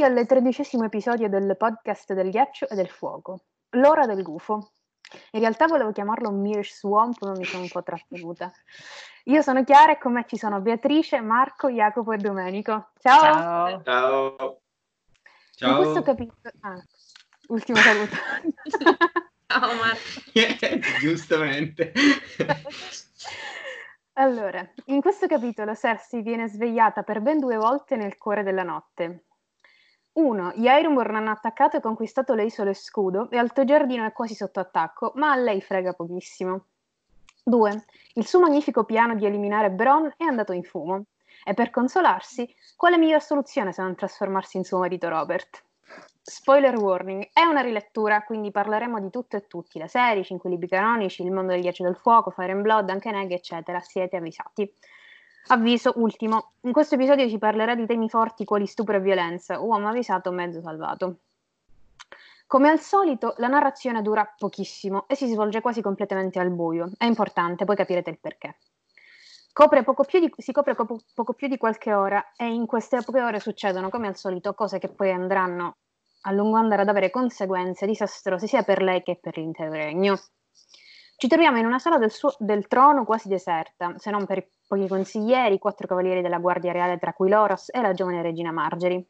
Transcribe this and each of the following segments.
Benvenuti al tredicesimo episodio del podcast del ghiaccio e del fuoco, l'ora del gufo. In realtà volevo chiamarlo Mirror Swamp, ma mi sono un po' trattenuta. Io sono Chiara e con me ci sono Beatrice, Marco, Jacopo e Domenico. Ciao! Ciao! Ciao! In questo capitolo... Ah, ultimo saluto. Ciao Marco! Giustamente. allora, in questo capitolo Cersei viene svegliata per ben due volte nel cuore della notte. 1. Gli Ironborn hanno attaccato e conquistato le isole Scudo e Alto Giardino è quasi sotto attacco, ma a lei frega pochissimo. 2. Il suo magnifico piano di eliminare Bron è andato in fumo. E per consolarsi, quale miglior soluzione se non trasformarsi in suo marito Robert? Spoiler warning, è una rilettura, quindi parleremo di tutto e tutti, le serie, i cinque libri canonici, il mondo del ghiaccio del fuoco, Fire and Blood, anche Neg, eccetera, siete avvisati. Avviso ultimo, in questo episodio si parlerà di temi forti quali stupro e violenza, uomo avvisato, mezzo salvato. Come al solito, la narrazione dura pochissimo e si svolge quasi completamente al buio. È importante, poi capirete il perché. Copre di, si copre poco, poco più di qualche ora e in queste poche ore succedono, come al solito, cose che poi andranno a lungo andare ad avere conseguenze disastrose sia per lei che per l'intero regno. Ci troviamo in una sala del, suo, del trono quasi deserta, se non per i pochi consiglieri, i quattro cavalieri della Guardia Reale, tra cui Loros e la giovane regina Margery.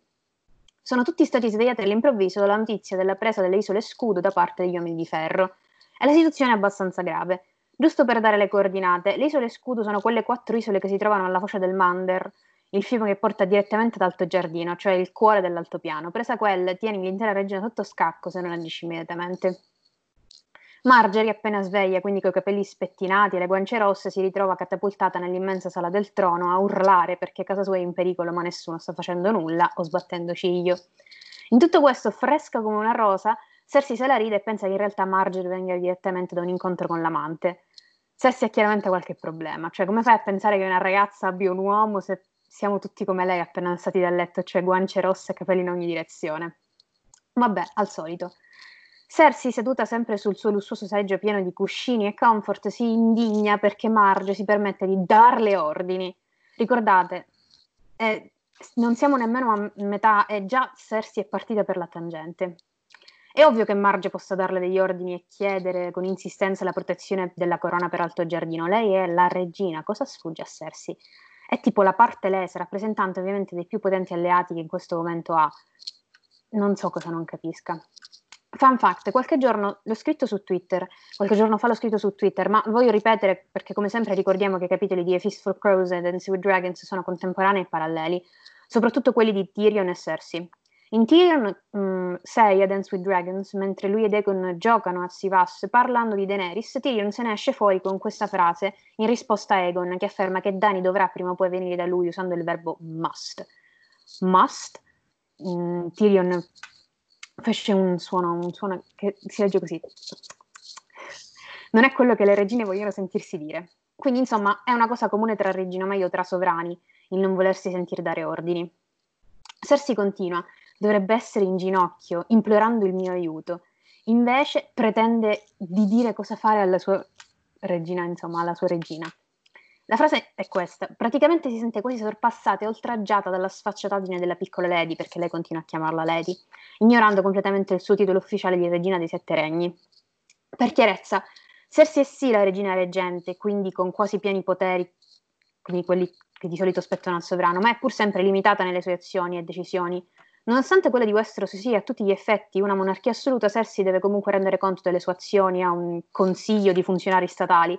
Sono tutti stati svegliati all'improvviso dalla notizia della presa delle isole Scudo da parte degli uomini di ferro. E la situazione è abbastanza grave. Giusto per dare le coordinate, le isole Scudo sono quelle quattro isole che si trovano alla foce del Mander, il fiume che porta direttamente ad Alto Giardino, cioè il cuore dell'altopiano. Presa quella, tieni l'intera regione sotto scacco se non agisci immediatamente. Margery, appena sveglia, quindi coi capelli spettinati e le guance rosse, si ritrova catapultata nell'immensa sala del trono a urlare perché casa sua è in pericolo ma nessuno sta facendo nulla o sbattendo ciglio. In tutto questo, fresca come una rosa, Cersei se la ride e pensa che in realtà Margery venga direttamente da un incontro con l'amante. Cersei ha chiaramente qualche problema, cioè come fai a pensare che una ragazza abbia un uomo se siamo tutti come lei appena alzati dal letto, cioè guance rosse e capelli in ogni direzione? Vabbè, al solito. Cersei, seduta sempre sul suo lussuoso seggio pieno di cuscini e comfort, si indigna perché Marge si permette di darle ordini. Ricordate, eh, non siamo nemmeno a metà e già Cersei è partita per la tangente. È ovvio che Marge possa darle degli ordini e chiedere con insistenza la protezione della corona per Alto Giardino. Lei è la regina, cosa sfugge a Cersei? È tipo la parte lesa, rappresentante ovviamente dei più potenti alleati che in questo momento ha. Non so cosa non capisca. Fun fact, qualche giorno l'ho scritto su Twitter, qualche giorno fa l'ho scritto su Twitter, ma voglio ripetere perché come sempre ricordiamo che i capitoli di A for Crows e Dance with Dragons sono contemporanei e paralleli, soprattutto quelli di Tyrion e Cersei. In Tyrion 6 mm, a Dance with Dragons, mentre lui ed Egon giocano a Sivas parlando di Daenerys, Tyrion se ne esce fuori con questa frase in risposta a Egon che afferma che Dani dovrà prima o poi venire da lui usando il verbo must. Must? Mm, Tyrion fece un suono, un suono che si legge così. Non è quello che le regine vogliono sentirsi dire. Quindi, insomma, è una cosa comune tra regine, o meglio tra sovrani, il non volersi sentire dare ordini. Cersei continua, dovrebbe essere in ginocchio, implorando il mio aiuto. Invece pretende di dire cosa fare alla sua regina, insomma, alla sua regina. La frase è questa: praticamente si sente quasi sorpassata e oltraggiata dalla sfacciataggine della piccola Lady, perché lei continua a chiamarla Lady, ignorando completamente il suo titolo ufficiale di regina dei sette regni. Per chiarezza, Cersei è sì la regina reggente, quindi con quasi pieni poteri, quindi quelli che di solito spettano al sovrano, ma è pur sempre limitata nelle sue azioni e decisioni. Nonostante quella di Westeros sia a tutti gli effetti una monarchia assoluta, Cersei deve comunque rendere conto delle sue azioni a un consiglio di funzionari statali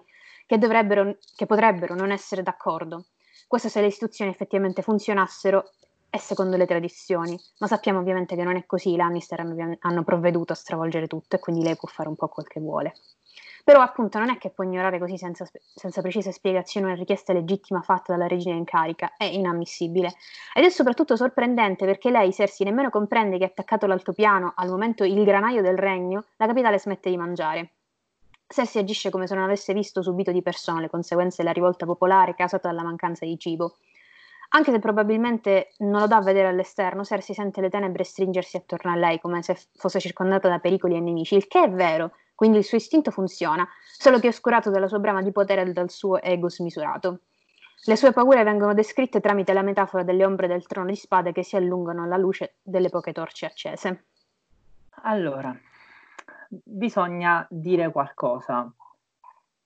che, che potrebbero non essere d'accordo. Questo se le istituzioni effettivamente funzionassero e secondo le tradizioni, ma sappiamo ovviamente che non è così, i Lannister hanno, hanno provveduto a stravolgere tutto e quindi lei può fare un po' quel che vuole. Però appunto non è che può ignorare così senza, senza, precise spiegazioni una richiesta legittima fatta dalla regina in carica, è inammissibile. Ed è soprattutto sorprendente perché lei, Cersei, nemmeno comprende che attaccato l'altopiano, al momento il granaio del regno, la capitale smette di mangiare. Cersei agisce come se non avesse visto subito di persona le conseguenze della rivolta popolare causata dalla mancanza di cibo. Anche se probabilmente non lo dà a vedere all'esterno, Cersei sente le tenebre stringersi attorno a lei come se fosse circondata da pericoli e nemici, il che è vero, quindi il suo istinto funziona, solo che è oscurato dalla sua brama di potere e dal suo ego smisurato. Le sue paure vengono descritte tramite la metafora delle ombre del trono di spade che si allungano alla luce delle poche torce accese. Allora, bisogna dire qualcosa.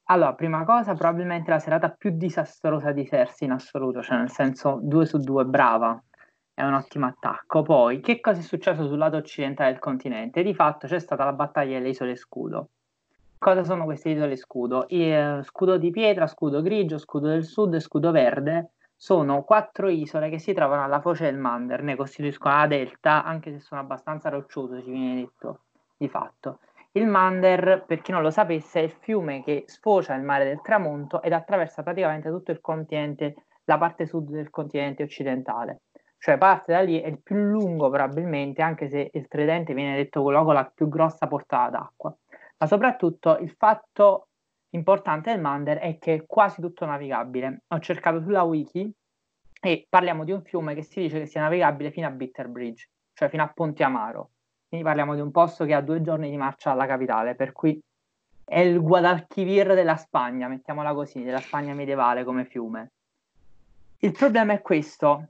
Allora, prima cosa, probabilmente la serata più disastrosa di Cersei in assoluto, cioè nel senso 2 su 2 brava, è un ottimo attacco. Poi, che cosa è successo sul lato occidentale del continente? Di fatto c'è stata la battaglia delle isole scudo. Cosa sono queste isole scudo? Il, eh, scudo di pietra, scudo grigio, scudo del sud e scudo verde sono quattro isole che si trovano alla foce del Mander, ne costituiscono la delta, anche se sono abbastanza rocciose, ci viene detto di fatto. Il Mander, per chi non lo sapesse, è il fiume che sfocia il mare del tramonto ed attraversa praticamente tutto il continente, la parte sud del continente occidentale. Cioè parte da lì, è il più lungo probabilmente, anche se il Tridente viene detto quello con la più grossa portata d'acqua. Ma soprattutto il fatto importante del Mander è che è quasi tutto navigabile. Ho cercato sulla wiki e parliamo di un fiume che si dice che sia navigabile fino a Bitterbridge, cioè fino a Ponte Amaro. Quindi parliamo di un posto che ha due giorni di marcia alla capitale, per cui è il Guadalquivir della Spagna, mettiamola così, della Spagna medievale come fiume. Il problema è questo.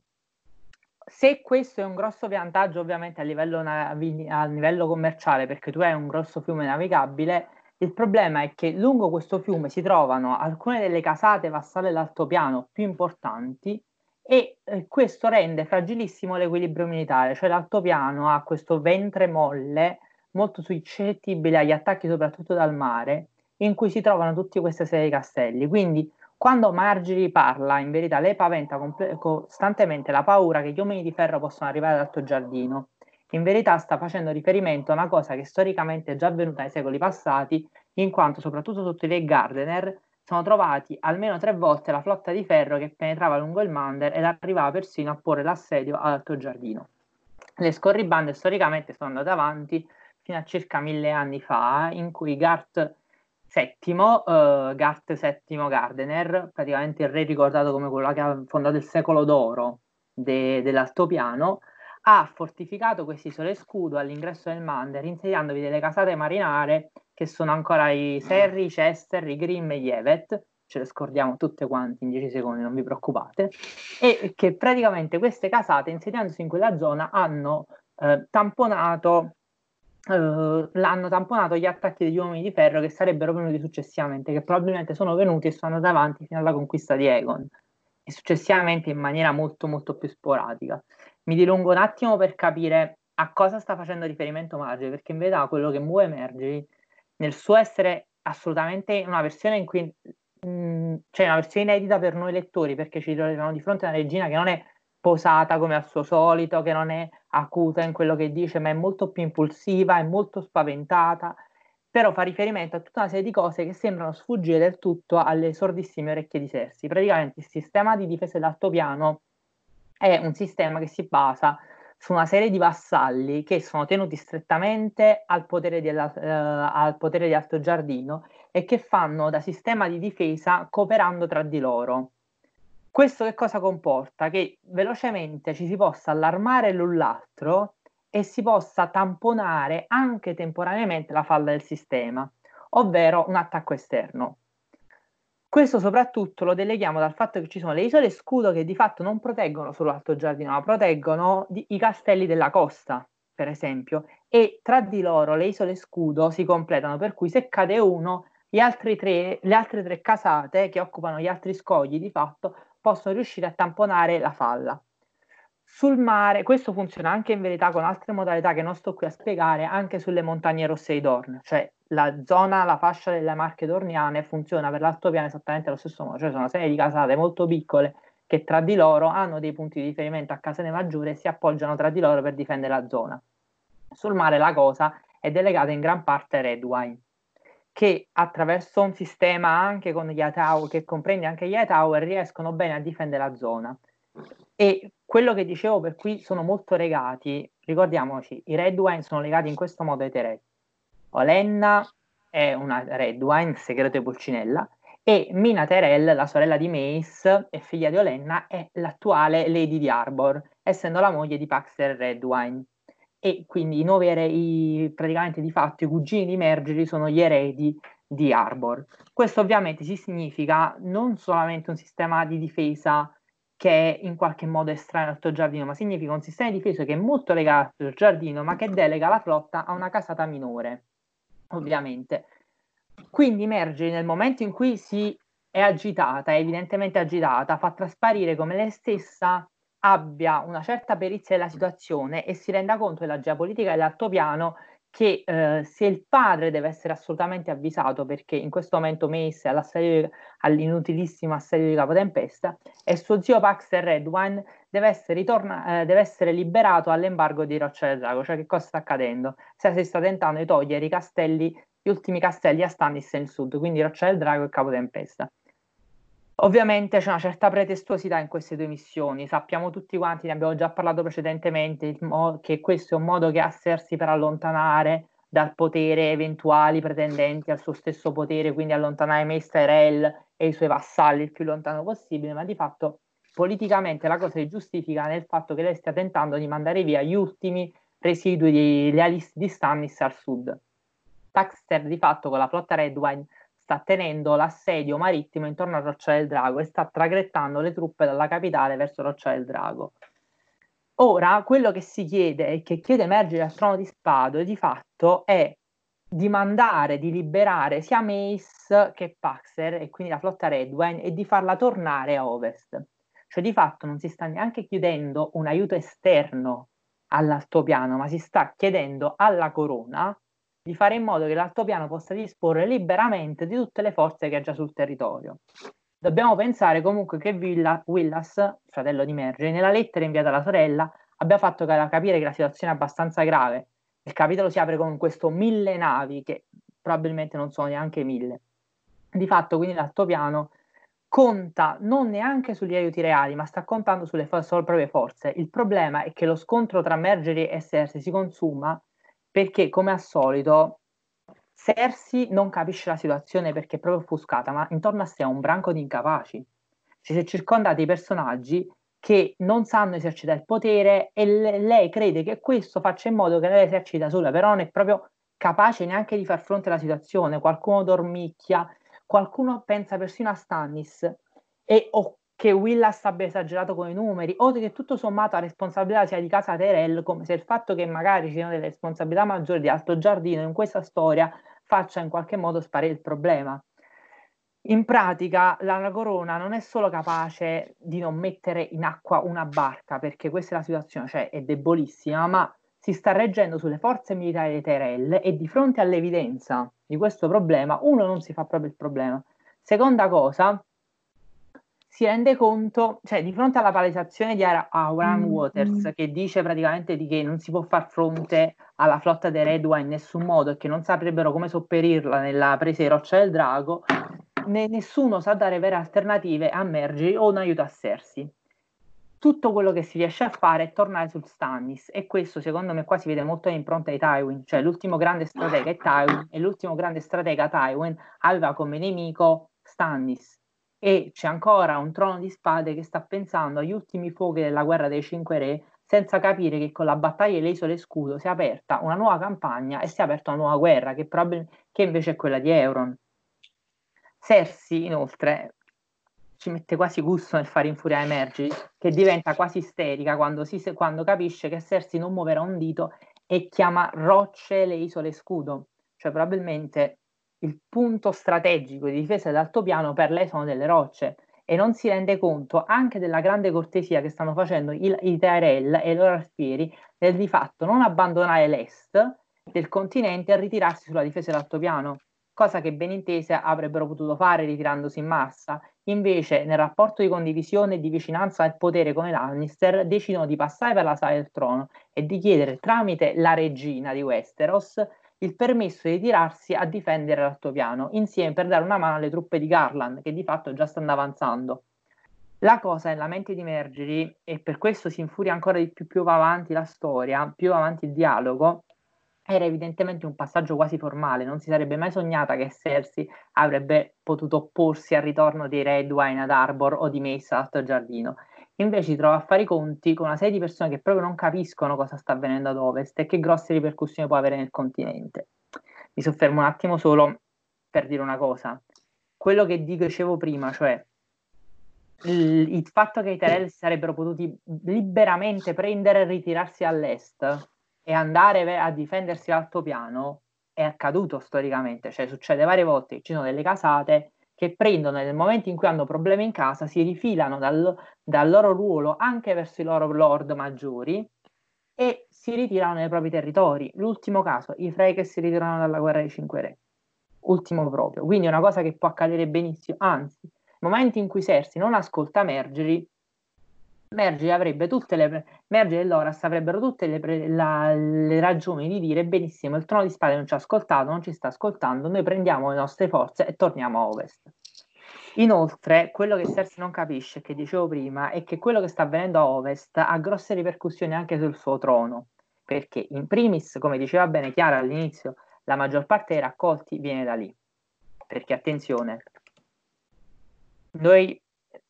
Se questo è un grosso vantaggio ovviamente a livello, navi- a livello commerciale, perché tu hai un grosso fiume navigabile, il problema è che lungo questo fiume si trovano alcune delle casate vassale dell'altopiano più importanti e eh, questo rende fragilissimo l'equilibrio militare, cioè l'altopiano ha questo ventre molle molto suscettibile agli attacchi soprattutto dal mare, in cui si trovano tutte queste serie di castelli. Quindi quando Margiri parla, in verità lei paventa comple- costantemente la paura che gli uomini di ferro possano arrivare all'alto giardino. In verità sta facendo riferimento a una cosa che storicamente è già avvenuta nei secoli passati, in quanto soprattutto sotto i re Gardener sono trovati almeno tre volte la flotta di ferro che penetrava lungo il Mander ed arrivava persino a porre l'assedio all'Alto Giardino. Le scorribande storicamente sono andate avanti fino a circa mille anni fa, in cui Garth VII, uh, Garth VII Gardener, praticamente il re ricordato come quello che ha fondato il secolo d'oro de- dell'altopiano, ha fortificato queste isole scudo all'ingresso del Mander, insediandovi delle casate marinare che sono ancora i Serri, i Chester, i Grimm e gli Evet, ce le scordiamo tutte quante in 10 secondi, non vi preoccupate, e che praticamente queste casate, insediandosi in quella zona, hanno eh, tamponato Uh, l'hanno tamponato gli attacchi degli uomini di ferro che sarebbero venuti successivamente, che probabilmente sono venuti e sono andati avanti fino alla conquista di Egon e successivamente in maniera molto molto più sporadica. Mi dilungo un attimo per capire a cosa sta facendo riferimento Marge, perché in verità quello che muove Marge nel suo essere assolutamente una versione in cui mh, mm, cioè una versione inedita per noi lettori, perché ci troviamo di fronte a una regina che non è posata come al suo solito, che non è acuta in quello che dice, ma è molto più impulsiva, è molto spaventata, però fa riferimento a tutta una serie di cose che sembrano sfuggire del tutto alle sordissime orecchie di Sersi. Praticamente il sistema di difesa dell'altopiano è un sistema che si basa su una serie di vassalli che sono tenuti strettamente al potere, di, eh, al potere di Alto Giardino e che fanno da sistema di difesa cooperando tra di loro. Questo che cosa comporta? Che velocemente ci si possa allarmare l'un l'altro e si possa tamponare anche temporaneamente la falla del sistema, ovvero un attacco esterno. Questo soprattutto lo deleghiamo dal fatto che ci sono le isole scudo che di fatto non proteggono solo l'Alto Giardino, ma proteggono di, i castelli della costa, per esempio, e tra di loro le isole scudo si completano, per cui se cade uno, tre, le altre tre casate che occupano gli altri scogli di fatto possono riuscire a tamponare la falla. Sul mare, questo funziona anche in verità con altre modalità che non sto qui a spiegare, anche sulle montagne rosse di Dorn, cioè la zona, la fascia delle Marche Dorniane funziona per l'altopiano esattamente allo stesso modo, cioè sono una serie di casate molto piccole che tra di loro hanno dei punti di riferimento a casate maggiori e si appoggiano tra di loro per difendere la zona. Sul mare la cosa è delegata in gran parte a Redwine, che attraverso un sistema anche con gli Ataur, che comprende anche gli Ataur, riescono bene a difendere la zona. E quello che dicevo per cui sono molto legati, ricordiamoci, i Redwine sono legati in questo modo ai Tereti Olenna è una red wine, segreto di Pulcinella, e Mina Terell, la sorella di Mace e figlia di Olenna, è l'attuale Lady di Arbor, essendo la moglie di Paxter Redwine. E quindi i nuovi eredi, praticamente di fatto, i cugini di Mergery sono gli eredi di Arbor. Questo ovviamente si significa non solamente un sistema di difesa che è in qualche modo estraneo al tuo giardino, ma significa un sistema di difesa che è molto legato al tuo giardino, ma che delega la flotta a una casata minore, ovviamente. Quindi emerge nel momento in cui si è agitata, è evidentemente agitata, fa trasparire come lei stessa abbia una certa perizia della situazione e si renda conto della geopolitica dell'altopiano che eh, se il padre deve essere assolutamente avvisato perché in questo momento Mace è all'inutilissimo assedio di Capotempesta e suo zio Paxter Redwine deve essere, ritorna, eh, deve essere liberato all'embargo di Roccia del Drago. Cioè che cosa sta accadendo? Se si sta tentando di togliere i castelli, gli ultimi castelli a Stannis nel sud, quindi Roccia del Drago e Capotempesta. Ovviamente c'è una certa pretestuosità in queste due missioni, sappiamo tutti quanti, ne abbiamo già parlato precedentemente, che questo è un modo che ha Cersei per allontanare dal potere eventuali pretendenti al suo stesso potere, quindi allontanare Maester El e i suoi vassalli il più lontano possibile, ma di fatto politicamente la cosa si giustifica nel fatto che lei stia tentando di mandare via gli ultimi residui di lealisti di Stannis al sud. Baxter di fatto con la flotta Redwine sta tenendo l'assedio marittimo intorno a Roccia del Drago e sta traghettando le truppe dalla capitale verso Roccia del Drago. Ora, quello che si chiede e che chiede emergere al trono di spade di fatto è di mandare, di liberare sia Mace che Paxer e quindi la flotta Redwine e di farla tornare a ovest. Cioè di fatto non si sta neanche chiedendo un aiuto esterno all'altopiano, ma si sta chiedendo alla corona di fare in modo che l'altopiano possa disporre liberamente di tutte le forze che ha già sul territorio. Dobbiamo pensare comunque che Villa, Willas, fratello di Merge, nella lettera inviata alla sorella abbia fatto capire che la situazione è abbastanza grave. Il capitolo si apre con questo mille navi, che probabilmente non sono neanche mille. Di fatto, quindi, l'altopiano conta non neanche sugli aiuti reali, ma sta contando sulle sue proprie forze. Il problema è che lo scontro tra Mergery e Cersei si consuma perché come al solito Cersei non capisce la situazione perché è proprio offuscata, ma intorno a sé ha un branco di incapaci. Ci si è circondati di personaggi che non sanno esercitare il potere e le- lei crede che questo faccia in modo che lei eserciti da sola, però non è proprio capace neanche di far fronte alla situazione. Qualcuno dormicchia, qualcuno pensa persino a Stannis e o che Willas abbia esagerato con i numeri o che tutto sommato la responsabilità sia di casa Tyrell, come se il fatto che magari ci siano delle responsabilità maggiori di Alto Giardino in questa storia faccia in qualche modo sparire il problema. In pratica la corona non è solo capace di non mettere in acqua una barca, perché questa è la situazione, cioè è debolissima, ma si sta reggendo sulle forze militari di Tyrell e di fronte all'evidenza di questo problema, uno non si fa proprio il problema. Seconda cosa, si rende conto, cioè di fronte alla palesazione di Auran mm, Waters mm. che dice praticamente di che non si può far fronte alla flotta dei Redwa in nessun modo e che non saprebbero come sopperirla nella presa di Roccia del Drago, né, nessuno sa dare vere alternative a Mergi o un aiuto a Cersei. Tutto quello che si riesce a fare è tornare sul Stannis e questo secondo me qua si vede molto l'impronta di Tywin, cioè l'ultimo grande stratega è Tywin e l'ultimo grande stratega Tywin aveva come nemico Stannis e c'è ancora un trono di spade che sta pensando agli ultimi fuochi della guerra dei cinque re senza capire che con la battaglia delle isole scudo si è aperta una nuova campagna e si è aperta una nuova guerra che, probabil- che invece è quella di Euron. Cersei inoltre ci mette quasi gusto nel fare infuriare Mergi che diventa quasi isterica quando, si, quando capisce che Cersei non muoverà un dito e chiama rocce le isole scudo cioè probabilmente il punto strategico di difesa dell'altopiano per lei sono delle rocce e non si rende conto anche della grande cortesia che stanno facendo il, i Tyrell e i loro alfieri nel di fatto non abbandonare l'est del continente e ritirarsi sulla difesa dell'altopiano, cosa che ben intese avrebbero potuto fare ritirandosi in massa. Invece, nel rapporto di condivisione e di vicinanza al potere con i Lannister, decidono di passare per la sala del trono e di chiedere tramite la regina di Westeros il permesso di tirarsi a difendere l'altopiano, insieme per dare una mano alle truppe di Garland, che di fatto già stanno avanzando. La cosa nella mente di Mergery, e per questo si infuria ancora di più più va avanti la storia, più va avanti il dialogo, era evidentemente un passaggio quasi formale, non si sarebbe mai sognata che Cersei avrebbe potuto opporsi al ritorno di Redwine ad Arbor o di Mace all'Alto Giardino invece si trova a fare i conti con una serie di persone che proprio non capiscono cosa sta avvenendo ad ovest e che grosse ripercussioni può avere nel continente. Mi soffermo un attimo solo per dire una cosa. Quello che dicevo prima, cioè il, il fatto che i Tyrell sarebbero potuti liberamente prendere e ritirarsi all'est e andare a difendersi l'altopiano è accaduto storicamente, cioè succede varie volte, ci sono delle casate che prendono nel momento in cui hanno problemi in casa, si rifilano dal, dal loro ruolo anche verso i loro lord maggiori e si ritirano nei propri territori. L'ultimo caso, i Frey che si ritirano dalla guerra dei Cinque Re. Ultimo proprio. Quindi è una cosa che può accadere benissimo. Anzi, nel momento in cui Cersei non ascolta Mergeri, Mergeri avrebbe tutte le Mergeri e Loras avrebbero tutte le, la, le, ragioni di dire benissimo il trono di spade non ci ha ascoltato, non ci sta ascoltando, noi prendiamo le nostre forze e torniamo a ovest. Inoltre, quello che Cersei non capisce, che dicevo prima, è che quello che sta avvenendo a ovest ha grosse ripercussioni anche sul suo trono, perché in primis, come diceva bene Chiara all'inizio, la maggior parte dei raccolti viene da lì. Perché attenzione, noi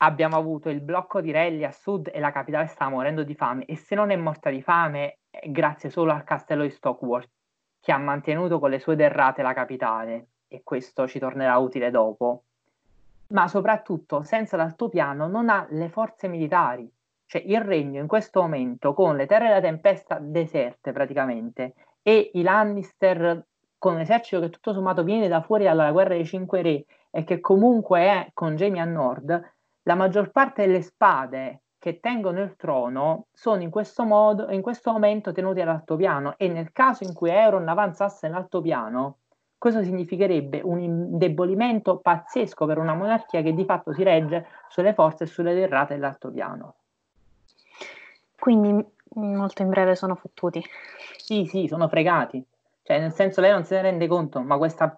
abbiamo avuto il blocco di Relli a sud e la capitale sta morendo di fame e se non è morta di fame è grazie solo al castello di Stockworth che ha mantenuto con le sue derrate la capitale e questo ci tornerà utile dopo. Ma soprattutto senza l'altopiano non ha le forze militari. Cioè il regno in questo momento con le terre della tempesta deserte praticamente e i Lannister con un esercito che tutto sommato viene da fuori dalla guerra dei cinque re e che comunque è con Jamie a nord la maggior parte delle spade che tengono il trono sono in questo, modo, in questo momento tenute all'altopiano e nel caso in cui Euron avanzasse nell'altopiano, questo significherebbe un indebolimento pazzesco per una monarchia che di fatto si regge sulle forze e sulle derrate dell'altopiano. Quindi molto in breve sono fottuti. Sì, sì, sono fregati. Cioè, nel senso, lei non se ne rende conto, ma questa...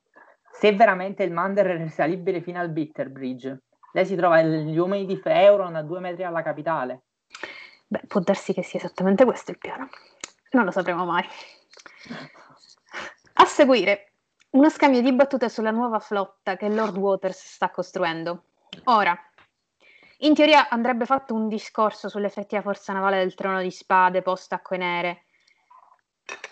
Se veramente il Mander è risalibile fino al Bitterbridge, lei si trova gli uomini di Euron a due metri dalla capitale. Beh, può darsi che sia esattamente questo il piano. Non lo sapremo mai. A seguire, uno scambio di battute sulla nuova flotta che Lord Waters sta costruendo. Ora, in teoria andrebbe fatto un discorso sull'effettiva forza navale del trono di spade post acque nere.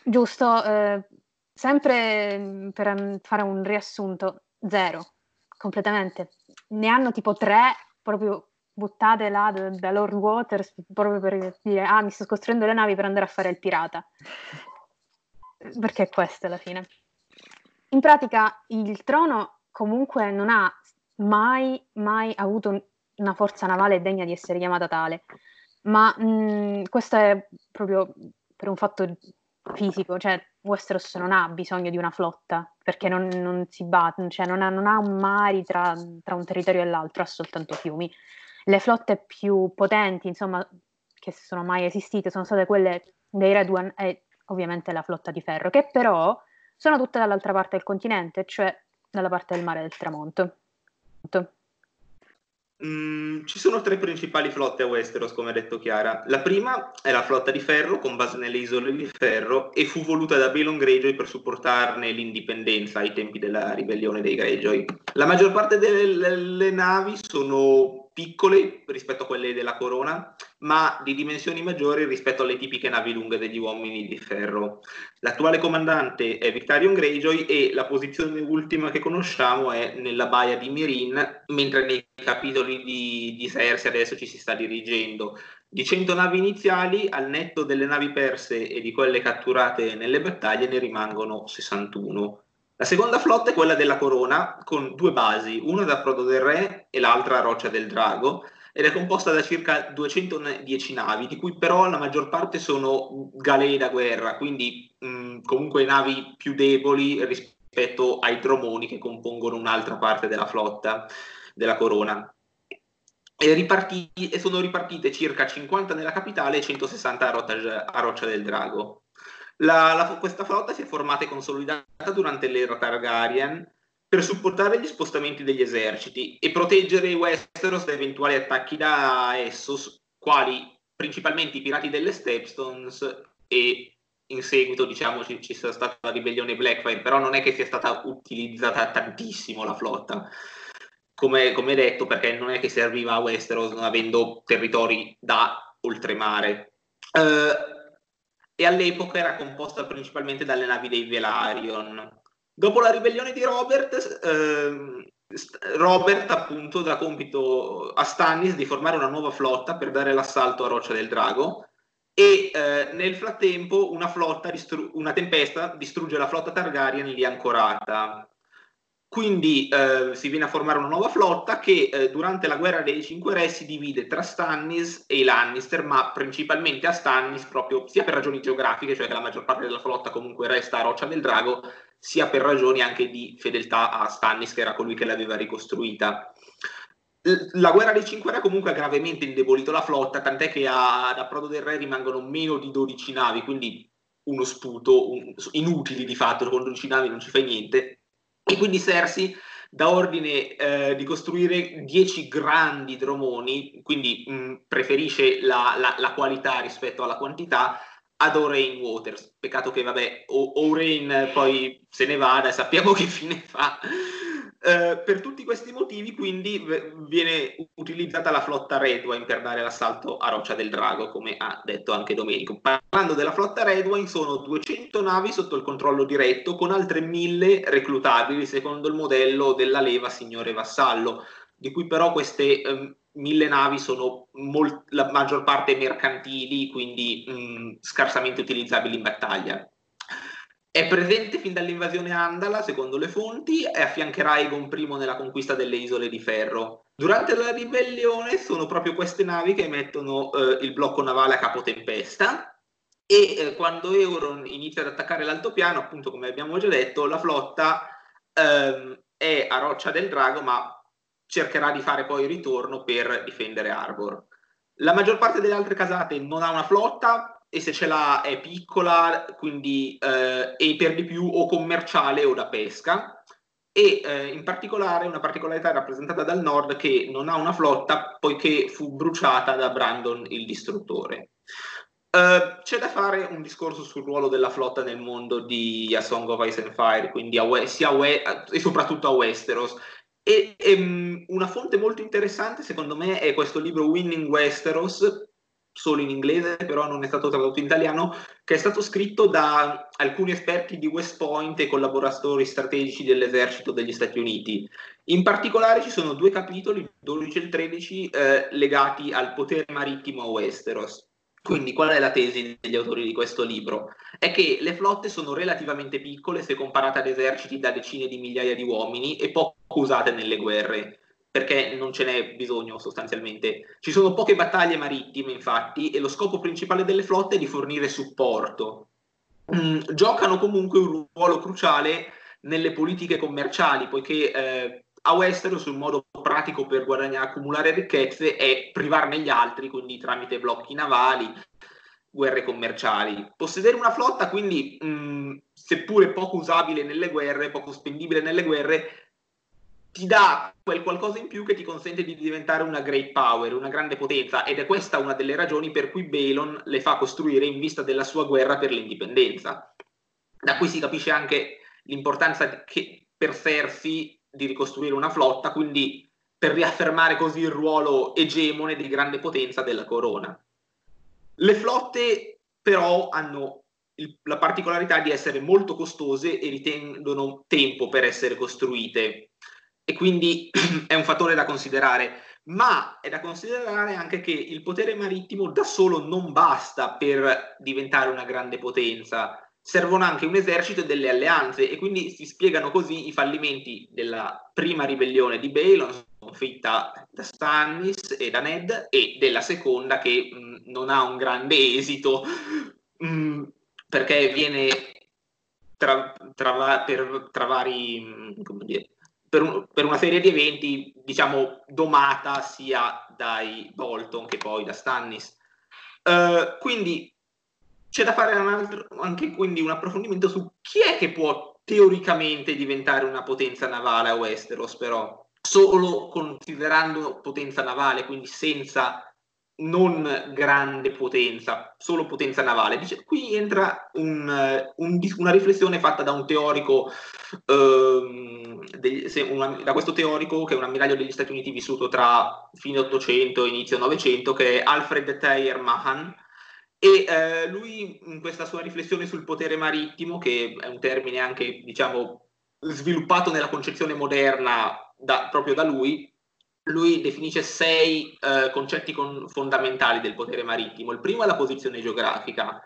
Giusto, eh, sempre per fare un riassunto, zero, completamente ne hanno tipo tre proprio buttate là da, da Lord Waters proprio per dire ah mi sto costruendo le navi per andare a fare il pirata. Perché è questa alla fine. In pratica il trono comunque non ha mai mai avuto una forza navale degna di essere chiamata tale. Ma mh, questo è proprio per un fatto fisico cioè Westeros non ha bisogno di una flotta perché non, non si batte, cioè non ha, non ha mari tra, tra, un territorio e l'altro, ha soltanto fiumi. Le flotte più potenti, insomma, che sono mai esistite sono state quelle dei Red One e ovviamente la flotta di ferro, che però sono tutte dall'altra parte del continente, cioè dalla parte del mare del tramonto. Mm, ci sono tre principali flotte a Westeros, come ha detto Chiara. La prima è la flotta di ferro, con base nelle isole di ferro, e fu voluta da Balon Greyjoy per supportarne l'indipendenza ai tempi della ribellione dei Greyjoy. La maggior parte delle navi sono piccole rispetto a quelle della corona, ma di dimensioni maggiori rispetto alle tipiche navi lunghe degli uomini di ferro. L'attuale comandante è Victarion Greyjoy e la posizione ultima che conosciamo è nella baia di Mirin, mentre nei capitoli di, di Cersei adesso ci si sta dirigendo. Di 100 navi iniziali, al netto delle navi perse e di quelle catturate nelle battaglie, ne rimangono 61. La seconda flotta è quella della Corona, con due basi, una da Frodo del Re e l'altra a Roccia del Drago, ed è composta da circa 210 navi, di cui però la maggior parte sono galee da guerra, quindi mh, comunque navi più deboli rispetto ai dromoni che compongono un'altra parte della flotta della Corona. E, ripartiti, e sono ripartite circa 50 nella capitale e 160 a, Roccia, a Roccia del Drago. La, la, questa flotta si è formata e consolidata durante l'era Targaryen per supportare gli spostamenti degli eserciti e proteggere Westeros da eventuali attacchi da Essos, quali principalmente i pirati delle Stepstones e in seguito diciamo ci, ci sia stata la ribellione Blackfire, però non è che sia stata utilizzata tantissimo la flotta. Come, come detto, perché non è che serviva a Westeros non avendo territori da oltremare. Uh, e all'epoca era composta principalmente dalle navi dei Velaryon. Dopo la ribellione di Robert, ehm, Robert appunto dà compito a Stannis di formare una nuova flotta per dare l'assalto a Roccia del Drago e eh, nel frattempo una, distru- una tempesta distrugge la flotta Targaryen lì ancorata. Quindi eh, si viene a formare una nuova flotta che eh, durante la guerra dei Cinque Re si divide tra Stannis e i Lannister, ma principalmente a Stannis proprio sia per ragioni geografiche, cioè che la maggior parte della flotta comunque resta a Roccia del Drago, sia per ragioni anche di fedeltà a Stannis, che era colui che l'aveva ricostruita. La guerra dei Cinque Re comunque ha gravemente indebolito la flotta, tant'è che ad Approdo del Re rimangono meno di 12 navi, quindi uno sputo, un, inutili di fatto, con 12 navi non ci fai niente e quindi Cersei dà ordine eh, di costruire 10 grandi dromoni, quindi mh, preferisce la, la, la, qualità rispetto alla quantità, ad O'Rain Waters. Peccato che, vabbè, O'Rain poi se ne vada e sappiamo che fine fa. Eh, per tutti questi motivi, quindi, viene utilizzata la flotta Redwine per dare l'assalto a Roccia del Drago, come ha detto anche Domenico. Parlando della flotta Redwine, sono 200 navi sotto il controllo diretto, con altre 1000 reclutabili, secondo il modello della leva signore vassallo, di cui però queste eh, 1000 navi sono molt- la maggior parte mercantili, quindi mh, scarsamente utilizzabili in battaglia. È presente fin dall'invasione Andala, secondo le fonti, e affiancherà Aegon I nella conquista delle isole di ferro. Durante la ribellione sono proprio queste navi che mettono eh, il blocco navale a capo tempesta e eh, quando Euron inizia ad attaccare l'altopiano, appunto come abbiamo già detto, la flotta ehm, è a Roccia del Drago, ma cercherà di fare poi ritorno per difendere Arbor. La maggior parte delle altre casate non ha una flotta, e se ce l'ha è piccola, quindi eh, e per di più o commerciale o da pesca. E eh, in particolare una particolarità rappresentata dal nord che non ha una flotta poiché fu bruciata da Brandon il distruttore. Uh, c'è da fare un discorso sul ruolo della flotta nel mondo di A Song of Ice and Fire, quindi a sia a e soprattutto a Westeros. E, e um, una fonte molto interessante, secondo me, è questo libro Winning Westeros, solo in inglese, però non è stato tradotto in italiano, che è stato scritto da alcuni esperti di West Point e collaboratori strategici dell'esercito degli Stati Uniti. In particolare ci sono due capitoli, il 12 e il 13, eh, legati al potere marittimo a Westeros. Quindi qual è la tesi degli autori di questo libro? È che le flotte sono relativamente piccole se comparate ad eserciti da decine di migliaia di uomini e poco usate nelle guerre perché non ce n'è bisogno sostanzialmente. Ci sono poche battaglie marittime, infatti, e lo scopo principale delle flotte è di fornire supporto. Mm, giocano comunque un ruolo cruciale nelle politiche commerciali, poiché eh, a Westeros un modo pratico per guadagnare, accumulare ricchezze è privarne gli altri, quindi tramite blocchi navali, guerre commerciali. Possedere una flotta, quindi, mh, mm, seppure poco usabile nelle guerre, poco spendibile nelle guerre, ti dà quel qualcosa in più che ti consente di diventare una great power, una grande potenza, ed è questa una delle ragioni per cui Balon le fa costruire in vista della sua guerra per l'indipendenza. Da qui si capisce anche l'importanza che, per Cersei di ricostruire una flotta, quindi per riaffermare così il ruolo egemone di grande potenza della corona. Le flotte però hanno il, la particolarità di essere molto costose e ritengono tempo per essere costruite e quindi è un fattore da considerare. Ma è da considerare anche che il potere marittimo da solo non basta per diventare una grande potenza, servono anche un esercito e delle alleanze e quindi si spiegano così i fallimenti della prima ribellione di Balon, sconfitta da Stannis e da Ned, e della seconda che mh, non ha un grande esito mh, perché viene tra, tra, per, tra vari, come dire, per, un, per, una serie di eventi, diciamo, domata sia dai Bolton che poi da Stannis. Uh, quindi c'è da fare altro, anche quindi un approfondimento su chi è che può teoricamente diventare una potenza navale a Westeros, però solo considerando potenza navale, quindi senza non grande potenza, solo potenza navale. Dice, qui entra un, un, una riflessione fatta da un teorico, ehm, degli, una, da questo teorico che è un ammiraglio degli Stati Uniti vissuto tra fine 800 e inizio 900, che è Alfred Thayer Mahan, e eh, lui in questa sua riflessione sul potere marittimo, che è un termine anche, diciamo, sviluppato nella concezione moderna da, proprio da lui, lui definisce sei eh, concetti con, fondamentali del potere marittimo. Il primo è la posizione geografica,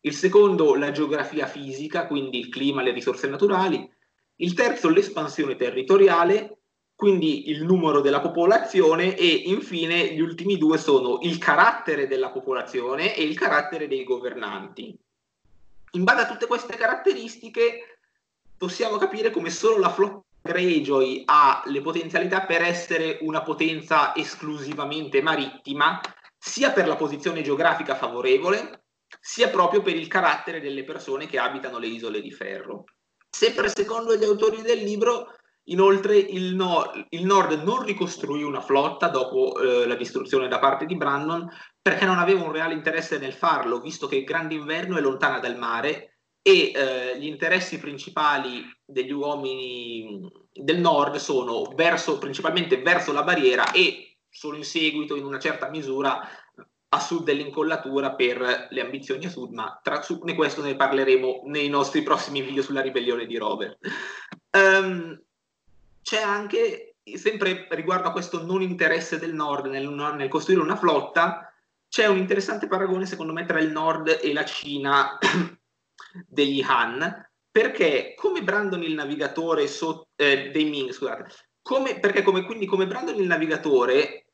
il secondo la geografia fisica, quindi il clima, le risorse naturali, il terzo l'espansione territoriale, quindi il numero della popolazione e infine gli ultimi due sono il carattere della popolazione e il carattere dei governanti. In base a tutte queste caratteristiche possiamo capire come solo la flotta Greyjoy ha le potenzialità per essere una potenza esclusivamente marittima, sia per la posizione geografica favorevole, sia proprio per il carattere delle persone che abitano le isole di ferro. Sempre secondo gli autori del libro, inoltre il, no- il Nord non ricostruì una flotta dopo eh, la distruzione da parte di Brandon perché non aveva un reale interesse nel farlo, visto che il Grande Inverno è lontana dal mare e eh, gli interessi principali degli uomini del nord sono verso, principalmente verso la barriera e solo in seguito, in una certa misura, a sud dell'incollatura per le ambizioni a sud, ma tra su, ne questo ne parleremo nei nostri prossimi video sulla ribellione di Robert. Um, c'è anche, sempre riguardo a questo non interesse del nord nel, nel costruire una flotta, c'è un interessante paragone secondo me tra il nord e la Cina degli Han, perché come Brandon il navigatore so, eh, dei Ming, scusate, come, perché come, quindi come Brandon il navigatore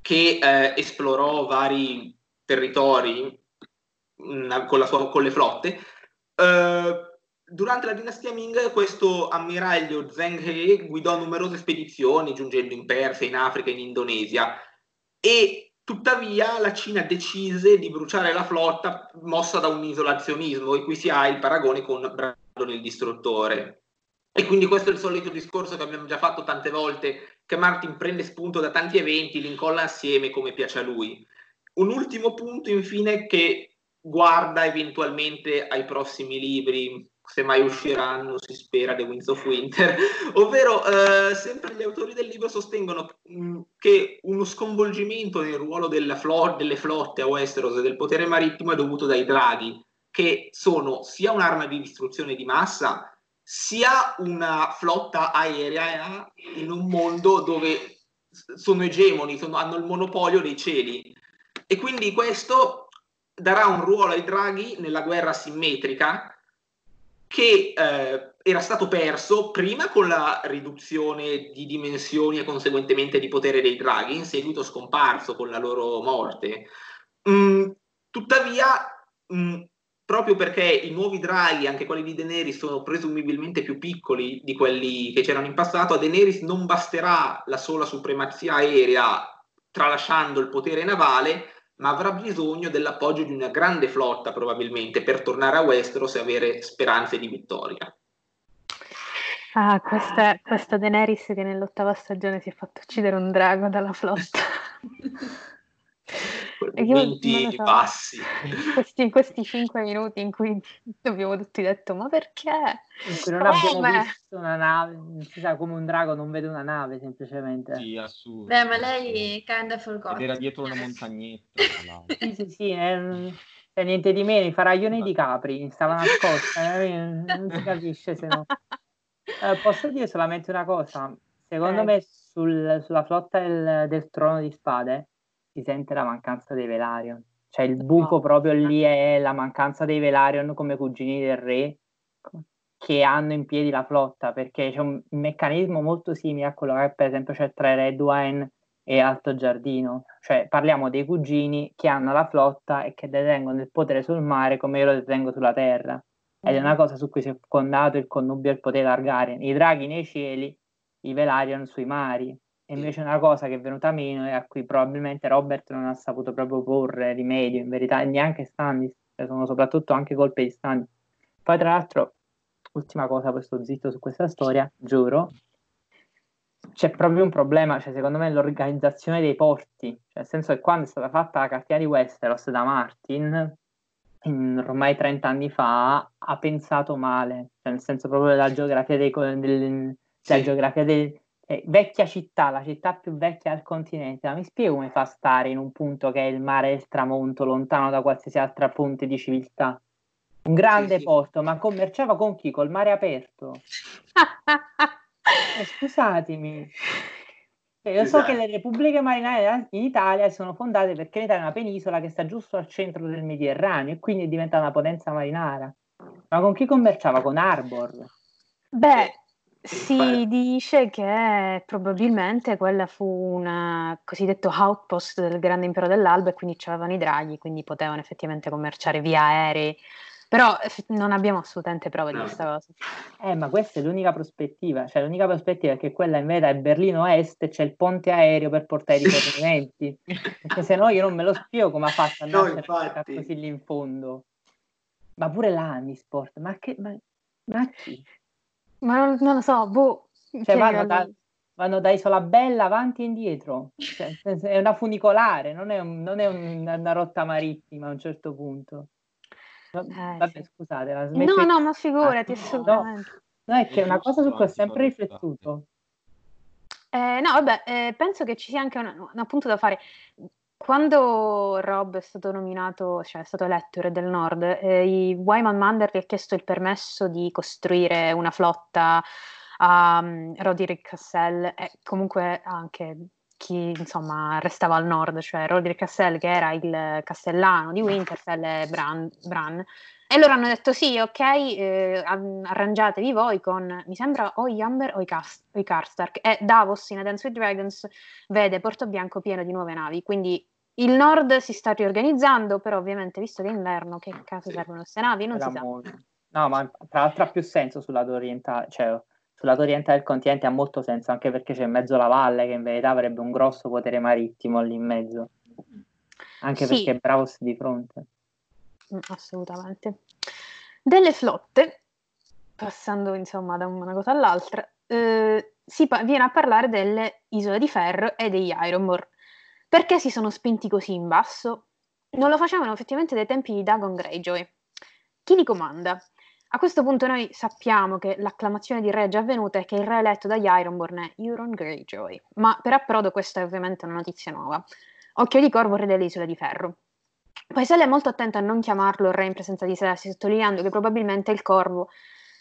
che eh, esplorò vari territori mh, mm, con, sua, con, le flotte, eh, durante la dinastia Ming questo ammiraglio Zheng He guidò numerose spedizioni giungendo in Persia, in Africa, in Indonesia e Tuttavia la Cina decise di bruciare la flotta mossa da un isolazionismo e qui si ha il paragone con Brandon il distruttore. E quindi questo è il solito discorso che abbiamo già fatto tante volte, che Martin prende spunto da tanti eventi, li incolla assieme come piace a lui. Un ultimo punto infine che guarda eventualmente ai prossimi libri, se mai usciranno, si spera, The Winds of Winter, ovvero eh, sempre gli autori del libro sostengono mm, che uno sconvolgimento nel ruolo flor- delle flotte a Westeros e del potere marittimo è dovuto dai draghi, che sono sia un'arma di distruzione di massa, sia una flotta aerea in un mondo dove sono egemoni, sono, hanno il monopolio dei cieli. E quindi questo darà un ruolo ai draghi nella guerra simmetrica che eh, era stato perso prima con la riduzione di dimensioni e conseguentemente di potere dei draghi, in seguito scomparso con la loro morte. Mm, tuttavia, mm, proprio perché i nuovi draghi, anche quelli di Daenerys, sono presumibilmente più piccoli di quelli che c'erano in passato, a Daenerys non basterà la sola supremazia aerea tralasciando il potere navale, ma avrà bisogno dell'appoggio di una grande flotta probabilmente per tornare a Westeros e avere speranze di vittoria. Ah, questa, questa Daenerys che nell'ottava stagione si è fatto uccidere un drago dalla flotta. momenti so, bassi. Questi, questi cinque minuti in cui abbiamo tutti detto ma perché? In cui non abbiamo visto una nave, non si sa come un drago non vede una nave semplicemente. Sì, assurdo. Beh, ma lei kinda forgot. Ed era dietro una montagnetta. sì, sì, sì, è, è niente di meno, i faraglioni di Capri, stava nascosta, eh, non si capisce se no. Eh, posso dire solamente una cosa? Secondo eh. me sul, sulla flotta del, del trono di spade si sente la mancanza dei Velarion. Cioè il buco proprio lì è la mancanza dei Velarion come cugini del re che hanno in piedi la flotta, perché c'è un meccanismo molto simile a quello che per esempio c'è tra Redwine e Alto Giardino. Cioè parliamo dei cugini che hanno la flotta e che detengono il potere sul mare come io lo detengo sulla terra. Ed è una cosa su cui si è fondato il connubio del potere Targaryen. I draghi nei cieli, i Velarion sui mari. E invece una cosa che è venuta meno e a cui probabilmente Robert non ha saputo proprio porre rimedio, in verità, e neanche Stannis, cioè sono soprattutto anche colpe di Stannis. Poi tra l'altro, ultima cosa, poi sto zitto su questa storia, giuro, c'è proprio un problema, cioè secondo me l'organizzazione dei porti, cioè nel senso che quando è stata fatta la cartina di Westeros da Martin, in, ormai 30 anni fa, ha pensato male, cioè nel senso proprio della geografia dei, del, della geografia dei, eh, vecchia città, la città più vecchia del continente, ma mi spiego come fa a stare in un punto che è il mare del tramonto, lontano da qualsiasi altra fonte di civiltà? Un grande Sì, sì. porto, ma commerciava con chi? Col mare aperto. Eh, scusatemi. Cioè, io so Esatto. che le repubbliche marinare in Italia sono fondate perché l'Italia è una penisola che sta giusto al centro del Mediterraneo e quindi è diventata una potenza marinara. Ma con chi commerciava? Con Arbor. Beh, Eh, si dice che probabilmente quella fu un cosiddetto outpost del grande impero dell'Alba e quindi c'avevano i draghi, quindi potevano effettivamente commerciare via aerei. Però eff- non abbiamo assolutamente prove di No. questa cosa. Eh, ma questa è l'unica prospettiva, cioè l'unica prospettiva è che quella in verità è Berlino Est e c'è il ponte aereo per portare i rifornimenti, perché se no io non me lo spiego come ha fatto a No, infatti. così lì in fondo. Ma pure l'Amisport, ma che... Ma, ma chi? Ma non, non lo so, boh. Cioè vanno da, vanno da Isola Bella avanti e indietro, Cioè, è una funicolare, non è, un- non è un- una rotta marittima a un certo punto. Va- Eh, Vabbè, sì. scusate, la smetto No, no, ma figurati, Ah, no, assolutamente. No, è che è una cosa su cui ho sempre riflettuto. Eh, no, vabbè, eh, penso che ci sia anche un, un appunto da fare. Quando Rob è stato nominato, cioè è stato eletto re del nord, eh, i Wyman Mander gli ha chiesto il permesso di costruire una flotta a um, Roderick Cassell e comunque anche chi insomma restava al nord, cioè Roderick Cassell che era il castellano di Winterfell e Bran, Bran. E loro hanno detto sì, ok, eh, an- arrangiatevi voi con, mi sembra, o Yamber o i, Cas- o i Karstark. E Davos in A Dance with Dragons vede Porto Bianco pieno di nuove navi, quindi il nord si sta riorganizzando, però ovviamente visto che è inverno, che caso Sì. servono queste navi? Non Era si sa. molto- No, ma tra l'altro ha più senso sul lato orientale, cioè sul lato orientale del continente ha molto senso, anche perché c'è in mezzo la valle che in verità avrebbe un grosso potere marittimo lì in mezzo, anche Sì. perché è Bravos di fronte. Mm, assolutamente. Delle flotte, passando insomma da una cosa all'altra, eh, si pa- viene a parlare delle isole di ferro e degli Ironmore. Perché si sono spinti così in basso? Non lo facevano effettivamente dai tempi di Dagon Greyjoy. Chi li comanda? A questo punto noi sappiamo che l'acclamazione di re è già avvenuta e che il re eletto dagli Ironborn è Euron Greyjoy, ma per approdo questa è ovviamente una notizia nuova. Occhio di corvo re delle isole di ferro. Paiselle è molto attento a non chiamarlo re in presenza di Cersei, sottolineando che probabilmente il corvo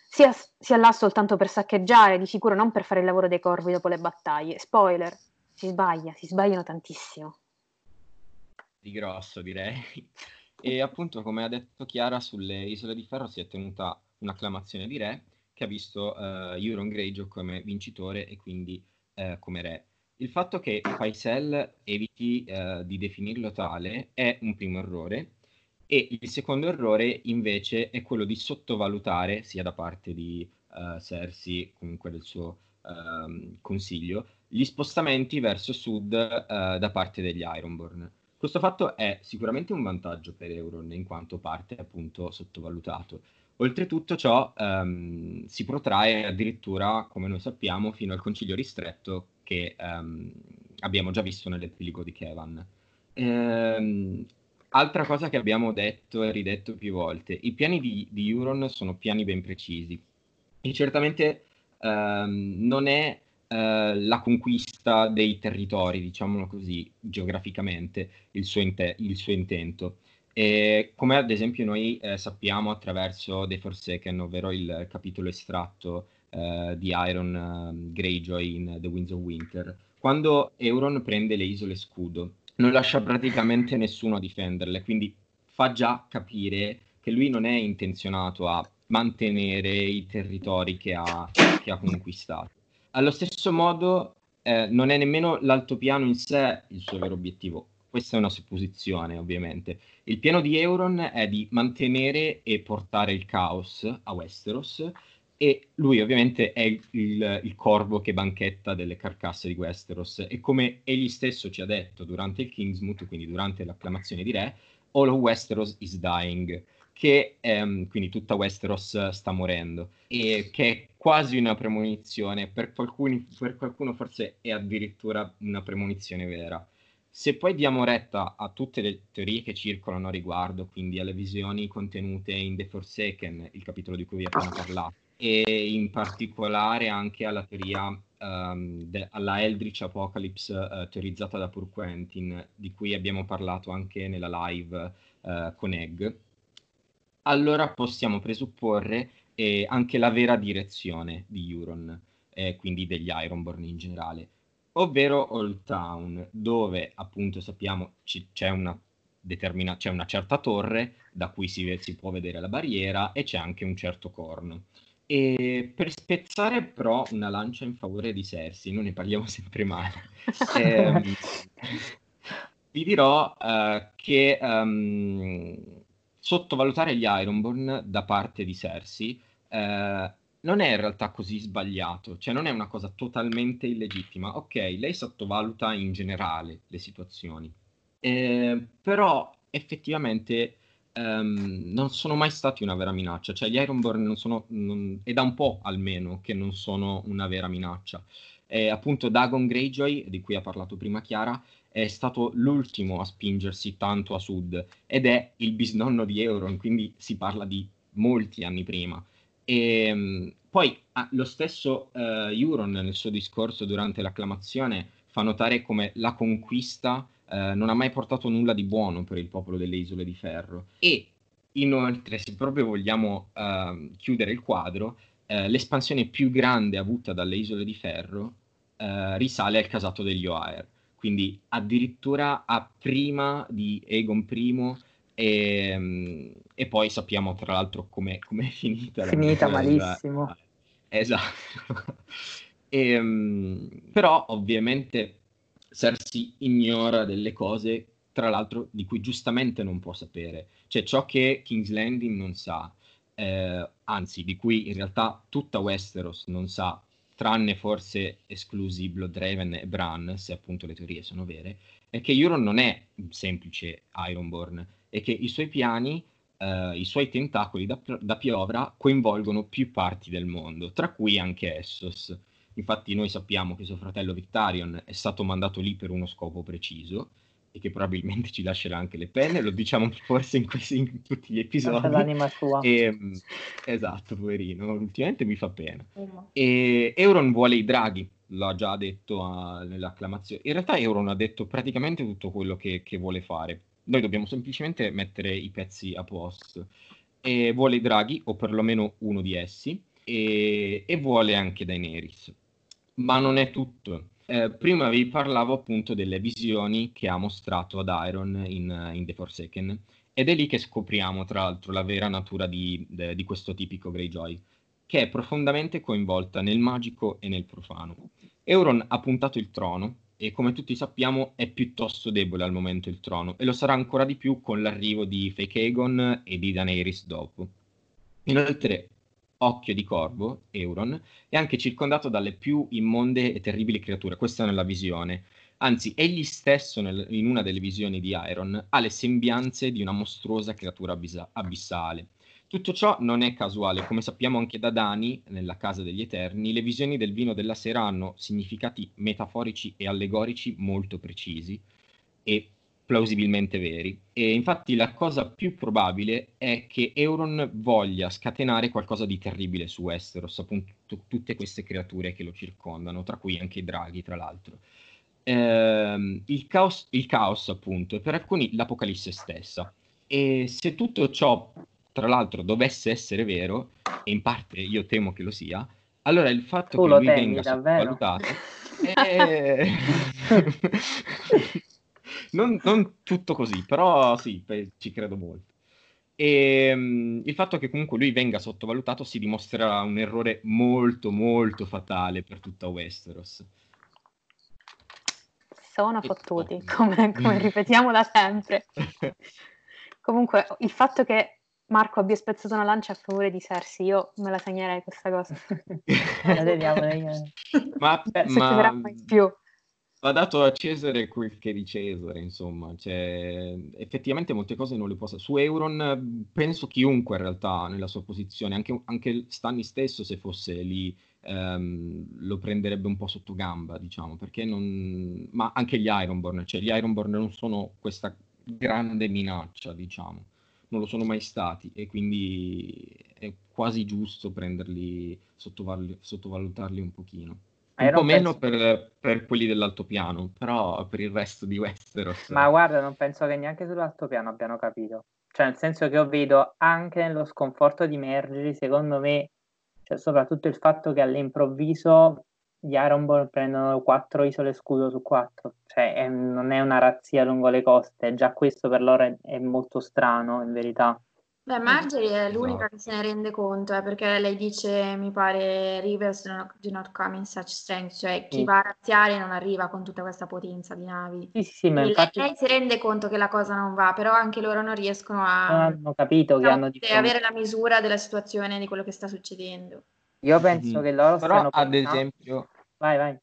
sia, sia là soltanto per saccheggiare, di sicuro non per fare il lavoro dei corvi dopo le battaglie. Spoiler, si sbaglia, si sbagliano tantissimo. di grosso direi. E appunto, come ha detto Chiara, sulle Isole di Ferro si è tenuta un'acclamazione di re che ha visto eh, Euron Greyjoy come vincitore e quindi eh, come re. Il fatto che Paisel eviti eh, di definirlo tale è un primo errore e il secondo errore invece è quello di sottovalutare, sia da parte di eh, Cersei, comunque del suo ehm, consiglio, gli spostamenti verso sud eh, da parte degli Ironborn. Questo fatto è sicuramente un vantaggio per Euron in quanto parte appunto sottovalutato. Oltretutto ciò ehm, si protrae addirittura, come noi sappiamo, fino al concilio ristretto che ehm, abbiamo già visto nell'epilogo di Kevan. Ehm, altra cosa che abbiamo detto e ridetto più volte, i piani di, di Euron sono piani ben precisi e certamente ehm, non è eh, la conquista dei territori, diciamolo così, geograficamente, il suo, inte- il suo intento. E come ad esempio noi eh, sappiamo attraverso The Forsaken, ovvero il capitolo estratto eh, di Iron eh, Greyjoy in The Winds of Winter, quando Euron prende le isole scudo, non lascia praticamente nessuno a difenderle, quindi fa già capire che lui non è intenzionato a mantenere i territori che ha, che ha conquistato. Allo stesso modo, eh, non è nemmeno l'altopiano in sé il suo vero obiettivo. Questa è una supposizione, ovviamente. Il piano di Euron è di mantenere e portare il caos a Westeros e lui ovviamente è il, il, corvo che banchetta delle carcasse di Westeros e come egli stesso ci ha detto durante il Kingsmoot, quindi durante l'acclamazione di re, All of Westeros is dying, che ehm, quindi tutta Westeros sta morendo e che è quasi una premonizione, per, qualcuni, per qualcuno forse è addirittura una premonizione vera. Se poi diamo retta a tutte le teorie che circolano a riguardo, quindi alle visioni contenute in The Forsaken, il capitolo di cui vi ho appena parlato, e in particolare anche alla teoria, um, de- alla Eldritch Apocalypse uh, teorizzata da Pur Quentin, di cui abbiamo parlato anche nella live uh, con Egg, allora possiamo presupporre eh, anche la vera direzione di Euron, eh, quindi degli Ironborn in generale, ovvero Old Town, dove appunto sappiamo c- c'è una determina- c'è una certa torre da cui si, si, può vedere la barriera e c'è anche un certo corno. E per spezzare però una lancia in favore di Cersei, noi ne parliamo sempre male, ehm, vi dirò uh, che um, sottovalutare gli Ironborn da parte di Cersei uh, non è in realtà così sbagliato, cioè non è una cosa totalmente illegittima. Ok, lei sottovaluta in generale le situazioni, eh, però effettivamente um, non sono mai stati una vera minaccia, cioè gli Ironborn non sono, non, è da un po' almeno che non sono una vera minaccia. E appunto Dagon Greyjoy, di cui ha parlato prima Chiara, è stato l'ultimo a spingersi tanto a sud ed è il bisnonno di Euron, quindi si parla di molti anni prima. E um, poi ah, lo stesso uh, Euron nel suo discorso durante l'acclamazione fa notare come la conquista uh, non ha mai portato nulla di buono per il popolo delle Isole di Ferro. E inoltre, se proprio vogliamo uh, chiudere il quadro, l'espansione più grande avuta dalle Isole di Ferro risale al casato degli Oaer. Quindi addirittura a prima di Egon I e, ehm, e poi sappiamo tra l'altro come è finita. Finita malissimo. La, esatto. e, ehm, però ovviamente Cersei ignora delle cose, tra l'altro, di cui giustamente non può sapere. Cioè ciò che King's Landing non sa, eh, anzi di cui in realtà tutta Westeros non sa, tranne forse esclusi Bloodraven e Bran, se appunto le teorie sono vere, è che Euron non è un semplice Ironborn, e che i suoi piani, eh, i suoi tentacoli da, da, piovra coinvolgono più parti del mondo, tra cui anche Essos. Infatti noi sappiamo che suo fratello Victarion è stato mandato lì per uno scopo preciso e che probabilmente ci lascerà anche le penne, lo diciamo forse in, questi, in tutti gli episodi. l'anima sua. E, esatto, poverino, ultimamente mi fa pena. E Euron vuole i draghi, l'ha già detto a, nell'acclamazione. In realtà Euron ha detto praticamente tutto quello che, che vuole fare noi dobbiamo semplicemente mettere i pezzi a posto. E vuole i draghi, o perlomeno uno di essi, e, e vuole anche Daenerys. Ma non è tutto. Eh, prima vi parlavo appunto delle visioni che ha mostrato ad Iron in, in The Forsaken, ed è lì che scopriamo, tra l'altro, la vera natura di, de, di questo tipico Greyjoy, che è profondamente coinvolta nel magico e nel profano. Euron ha puntato il trono e come tutti sappiamo è piuttosto debole al momento il trono e lo sarà ancora di più con l'arrivo di Fake Aegon e di Daenerys dopo. Inoltre, Occhio di Corvo, Euron, è anche circondato dalle più immonde e terribili creature, questa è nella visione. Anzi, egli stesso nel, in una delle visioni di Iron ha le sembianze di una mostruosa creatura abisa- abissale tutto ciò non è casuale, come sappiamo anche da Dani, nella Casa degli Eterni, le visioni del vino della sera hanno significati metaforici e allegorici molto precisi e plausibilmente veri. E infatti la cosa più probabile è che Euron voglia scatenare qualcosa di terribile su Westeros, appunto tutte queste creature che lo circondano, tra cui anche i draghi, tra l'altro. Eh, il, caos, il caos, appunto, e per alcuni l'apocalisse stessa. E se tutto ciò tra l'altro dovesse essere vero, e in parte io temo che lo sia, allora il fatto tu che lui temi, venga sottovalutato è... non, non, tutto così, però sì, ci credo molto. E um, il fatto che comunque lui venga sottovalutato si dimostrerà un errore molto molto fatale per tutta Westeros. Sono fottuti, come, come ripetiamo da sempre. Comunque, il fatto che Marco abbia spezzato una lancia a favore di Cersei, io me la segnerei questa cosa. la vediamo, ma, Beh, ma... mai più. Va dato a Cesare quel che di Cesare, insomma, cioè, effettivamente molte cose non le posso... Su Euron penso chiunque in realtà nella sua posizione, anche, anche Stanni stesso se fosse lì ehm, lo prenderebbe un po' sotto gamba, diciamo, perché non... Ma anche gli Ironborn, cioè gli Ironborn non sono questa grande minaccia, diciamo non lo sono mai stati e quindi è quasi giusto prenderli, sottoval- sottovalutarli un pochino. Un po' meno penso... per, per, quelli dell'altopiano, però per il resto di Westeros. Ma guarda, non penso che neanche sull'altopiano abbiano capito. cioè nel senso che io vedo anche nello sconforto di Mergeri, secondo me, cioè soprattutto il fatto che all'improvviso gli Ironborn prendono quattro isole scudo su quattro, cioè è, non è una razzia lungo le coste, già questo per loro è, è molto strano in verità. Beh, Marjorie è l'unica esatto. che se ne rende conto, eh, perché lei dice, mi pare, rivers do not come in such strength, cioè chi sì. va a razziare non arriva con tutta questa potenza di navi. Sì, sì, sì ma infatti... lei, si rende conto che la cosa non va, però anche loro non riescono a... Non hanno capito che hanno di fronte... avere la misura della situazione, di quello che sta succedendo. Io penso mm-hmm. che loro però, stiano... ad esempio... Vai, vai.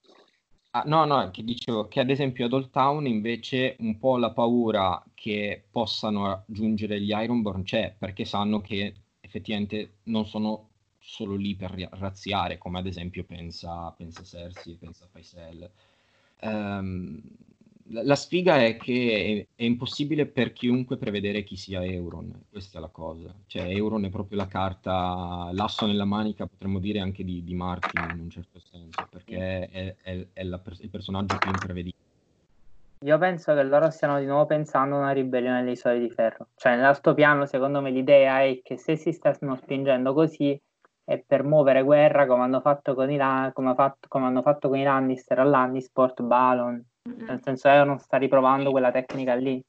Ah, no, no, che dicevo che ad esempio ad Old Town invece un po' la paura che possano raggiungere gli Ironborn c'è, perché sanno che effettivamente non sono solo lì per razziare, come ad esempio pensa, pensa Cersei, pensa Faisal. Um, la sfiga è che è, è, impossibile per chiunque prevedere chi sia Euron, questa è la cosa. Cioè, Euron è proprio la carta, l'asso nella manica, potremmo dire anche di, di Martin in un certo senso, perché è, è, è la, il personaggio più imprevedibile. Io penso che loro stiano di nuovo pensando a una ribellione delle isole di ferro. Cioè, nell'altopiano, secondo me, l'idea è che se si stanno spingendo così è per muovere guerra come hanno fatto con i, come fatto, come hanno fatto con i Lannister all'Annisport, Balon, nel senso che non sta riprovando quella tecnica lì.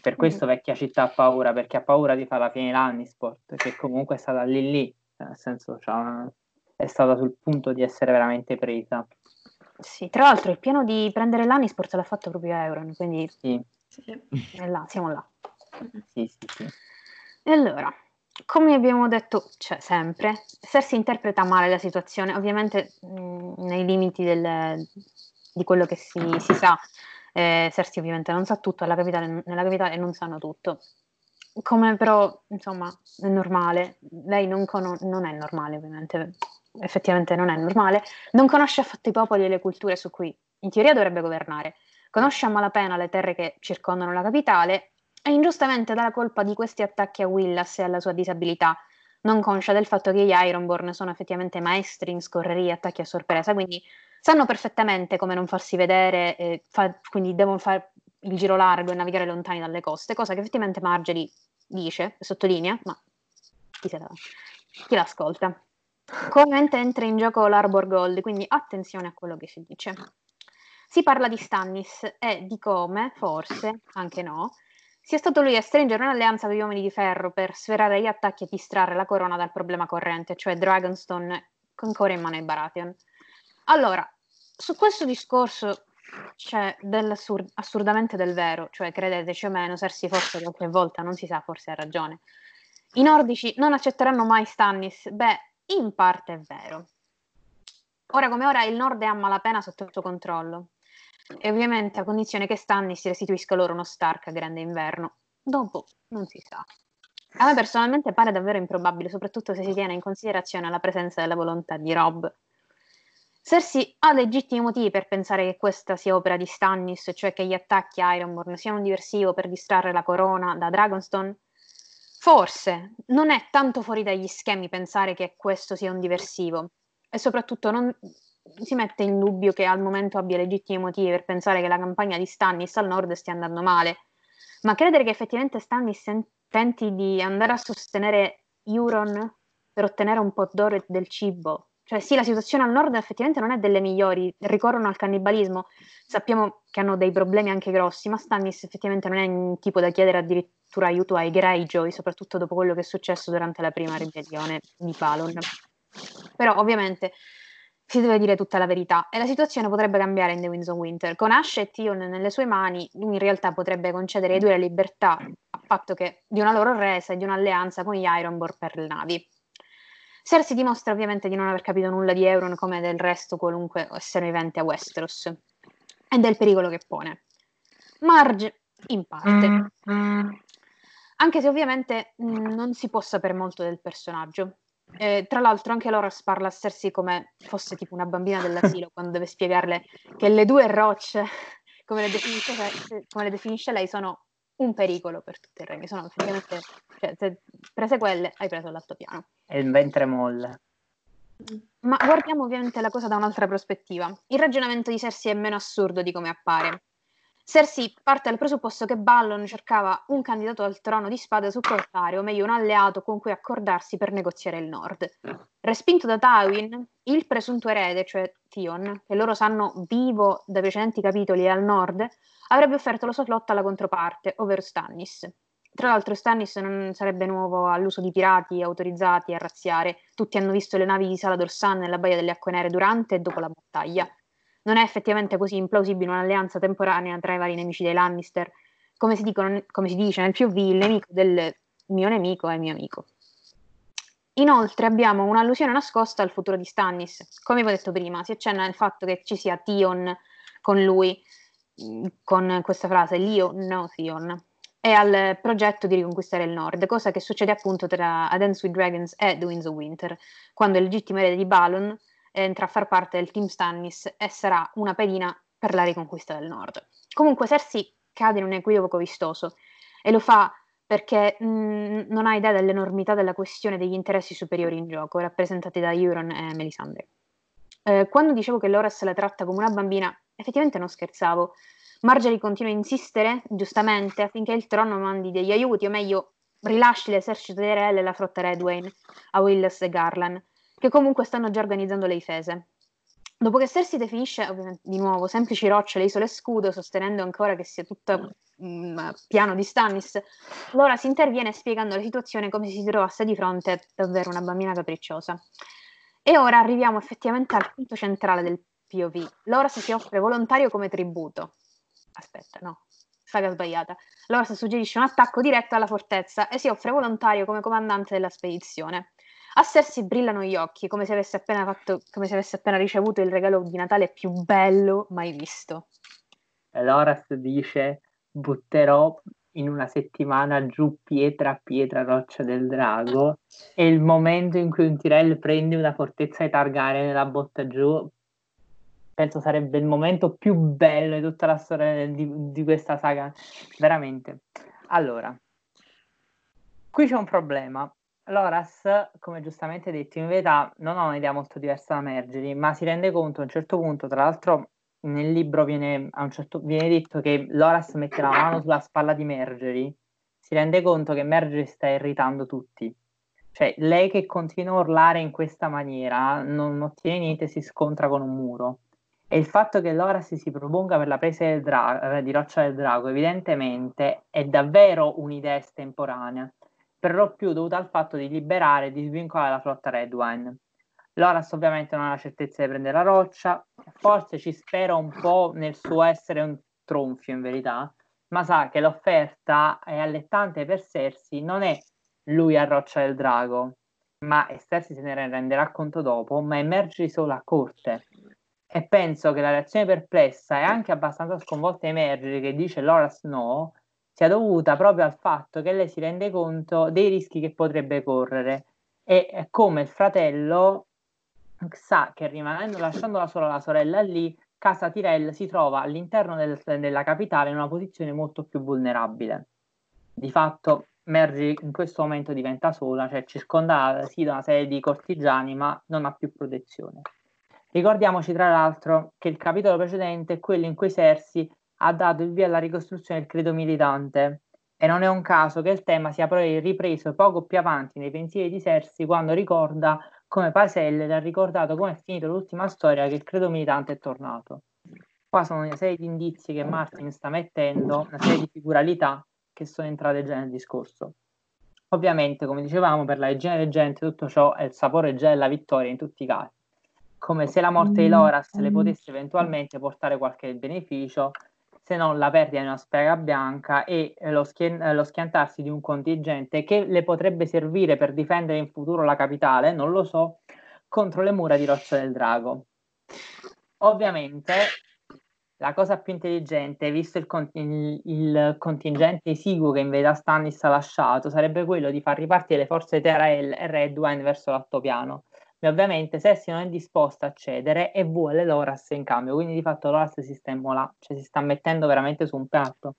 Per questo vecchia città ha paura, perché ha paura di fare la fine l'Annisport, che comunque è stata lì lì, cioè, nel senso cioè, è stata sul punto di essere veramente presa. Sì, tra l'altro il piano di prendere l'Annisport l'ha fatto proprio Euron, quindi sì. È là, siamo là. Sì, sì, sì. E allora, come abbiamo detto, cioè sempre, Cersei interpreta male la situazione, ovviamente mh, nei limiti del, di quello che si, si sa. Eh, Cersei ovviamente non sa tutto, capitale, nella capitale non sanno tutto. Come però, insomma, è normale. Lei non, con- non è normale, ovviamente, effettivamente non è normale. Non conosce affatto i popoli e le culture su cui in teoria dovrebbe governare. Conosce a malapena le terre che circondano la capitale e ingiustamente dà la colpa di questi attacchi a Willas e alla sua disabilità, non conscia del fatto che gli Ironborn sono effettivamente maestri in scorrerie e attacchi a sorpresa, quindi sanno perfettamente come non farsi vedere, eh, fa, quindi devono fare il giro largo e navigare lontani dalle coste, cosa che effettivamente Marjorie dice, sottolinea, ma chi, se la, chi l'ascolta? Ovviamente entra in gioco l'Arbor Gold, quindi attenzione a quello che si dice. Si parla di Stannis e di come, forse, anche no, sia stato lui a stringere un'alleanza con gli uomini di ferro per sferrare gli attacchi e distrarre la corona dal problema corrente, cioè Dragonstone ancora in mano ai Baratheon. Allora, su questo discorso c'è dell'assurdamente del vero, cioè credeteci o meno, Cersei forse qualche volta, non si sa, forse ha ragione. I nordici non accetteranno mai Stannis? Beh, in parte è vero. Ora come ora il nord è a malapena sotto il suo controllo. E ovviamente a condizione che Stannis restituisca loro uno Stark a grande inverno. Dopo non si sa. A me personalmente pare davvero improbabile, soprattutto se si tiene in considerazione la presenza della volontà di Rob Cersei ha legittimi motivi per pensare che questa sia opera di Stannis, cioè che gli attacchi a Ironborn siano un diversivo per distrarre la corona da Dragonstone? Forse, non è tanto fuori dagli schemi pensare che questo sia un diversivo e soprattutto non si mette in dubbio che al momento abbia legittimi motivi per pensare che la campagna di Stannis al nord stia andando male, ma credere che effettivamente Stannis tenti di andare a sostenere Euron per ottenere un po' d'oro e del cibo cioè sì, la situazione al nord effettivamente non è delle migliori, ricorrono al cannibalismo, sappiamo che hanno dei problemi anche grossi, ma Stannis effettivamente non è un tipo da chiedere addirittura aiuto ai Greyjoy, soprattutto dopo quello che è successo durante la prima ribellione di Palon. Però ovviamente si deve dire tutta la verità e la situazione potrebbe cambiare in The Winds of Winter. Con Ash e Tion nelle sue mani, lui in realtà potrebbe concedere ai due la libertà a patto che di una loro resa e di un'alleanza con gli Ironborn per le navi. Cersei dimostra ovviamente di non aver capito nulla di Euron come del resto qualunque essere vivente a Westeros e del pericolo che pone. Marge, in parte. Anche se ovviamente mh, mm, non si può sapere molto del personaggio. Eh, tra l'altro anche Loras parla a Cersei come fosse tipo una bambina dell'asilo quando deve spiegarle che le due rocce, come le definisce, come le definisce lei, sono un pericolo per tutto il regno. Sono effettivamente, cioè, se prese quelle, hai preso l'altopiano. E il ventre molle. Ma guardiamo ovviamente la cosa da un'altra prospettiva. Il ragionamento di Cersei è meno assurdo di come appare. Cersei parte dal presupposto che Ballon cercava un candidato al trono di spade supportare, o meglio un alleato con cui accordarsi per negoziare il nord. Respinto da Tywin, il presunto erede, cioè Tion, che loro sanno vivo dai precedenti capitoli al nord, avrebbe offerto la sua flotta alla controparte, ovvero Stannis. Tra l'altro Stannis non sarebbe nuovo all'uso di pirati autorizzati a razziare, tutti hanno visto le navi di Salador Sun nella Baia delle Acque Nere durante e dopo la battaglia non è effettivamente così implausibile un'alleanza temporanea tra i vari nemici dei Lannister. Come si, dicono, come si dice nel POV, il nemico del mio nemico è mio amico. Inoltre abbiamo un'allusione nascosta al futuro di Stannis. Come vi ho detto prima, si accenna il fatto che ci sia Tion con lui, mm, con questa frase, Leo no Tion, e al progetto di riconquistare il nord, cosa che succede appunto tra A Dance with Dragons e The Winds of Winter, quando il legittimo erede di Balon entra a far parte del team Stannis e sarà una pedina per la riconquista del nord. Comunque Cersei cade in un equivoco vistoso e lo fa perché mh, non ha idea dell'enormità della questione degli interessi superiori in gioco, rappresentati da Euron e Melisandre. Eh, quando dicevo che Loras la tratta come una bambina, effettivamente non scherzavo. Marjorie continua a insistere, giustamente, affinché il trono mandi degli aiuti, o meglio, rilasci l'esercito dei re e la flotta Redwayne a Willis e Garland, che comunque stanno già organizzando le difese. Dopo che Cersei definisce, di nuovo, semplici rocce le isole scudo, sostenendo ancora che sia tutto un piano di Stannis, Laura si interviene spiegando la situazione come si trovasse di fronte davvero una bambina capricciosa. E ora arriviamo effettivamente al punto centrale del POV. Loras si offre volontario come tributo. Aspetta, no, saga sbagliata. Loras suggerisce un attacco diretto alla fortezza e si offre volontario come comandante della spedizione. A Cersei brillano gli occhi, come se, avesse appena fatto, come se avesse appena ricevuto il regalo di Natale più bello mai visto. Loras dice: Butterò in una settimana giù pietra pietra roccia del drago. E il momento in cui un Tyrell prende una fortezza di Targaryen e la botta giù, penso sarebbe il momento più bello di tutta la storia di, di questa saga. Veramente. Allora, qui c'è un problema Loras, come giustamente detto, in verità non ha un'idea molto diversa da Mergeri, ma si rende conto a un certo punto, tra l'altro nel libro viene, certo, viene detto che Loras mette la mano sulla spalla di Mergeri, si rende conto che Mergeri sta irritando tutti. Cioè, lei che continua a urlare in questa maniera non ottiene niente, si scontra con un muro. E il fatto che Loras si proponga per la presa dra- di Roccia del Drago, evidentemente, è davvero un'idea estemporanea per lo più dovuta al fatto di liberare e di svincolare la flotta Redwine. Loras ovviamente non ha la certezza di prendere la roccia, forse ci spera un po' nel suo essere un tronfio in verità, ma sa che l'offerta è allettante per Cersei, non è lui a Roccia del Drago, ma e Cersei se ne renderà conto dopo, ma emerge solo a corte. E penso che la reazione perplessa e anche abbastanza sconvolta emergere che dice Loras no, sia dovuta proprio al fatto che lei si rende conto dei rischi che potrebbe correre e come il fratello sa che rimanendo lasciandola sola la sorella lì, Casa Tyrell si trova all'interno del, della capitale in una posizione molto più vulnerabile. Di fatto Mergy in questo momento diventa sola, cioè circondata sì da una serie di cortigiani, ma non ha più protezione. Ricordiamoci tra l'altro che il capitolo precedente è quello in cui Cersei ha dato il via alla ricostruzione del credo militante e non è un caso che il tema sia poi ripreso poco più avanti nei pensieri di Cersei quando ricorda come Paselle le ha ricordato come è finita l'ultima storia che il credo militante è tornato. Qua sono una serie di indizi che Martin sta mettendo, una serie di figuralità che sono entrate già nel discorso. Ovviamente, come dicevamo, per la legione reggente tutto ciò è il sapore già della vittoria in tutti i casi. Come se la morte di Loras le potesse eventualmente portare qualche beneficio, se non la perdita di una spiaggia bianca e lo, schien- lo, schiantarsi di un contingente che le potrebbe servire per difendere in futuro la capitale, non lo so, contro le mura di Roccia del Drago. Ovviamente la cosa più intelligente, visto il, con- il contingente esiguo che in verità Stannis ha lasciato, sarebbe quello di far ripartire le forze Terael e Redwine verso l'altopiano e ovviamente Cersei non è disposta a cedere e vuole Loras in cambio, quindi di fatto Loras si sta, immola, cioè si sta mettendo veramente su un piatto.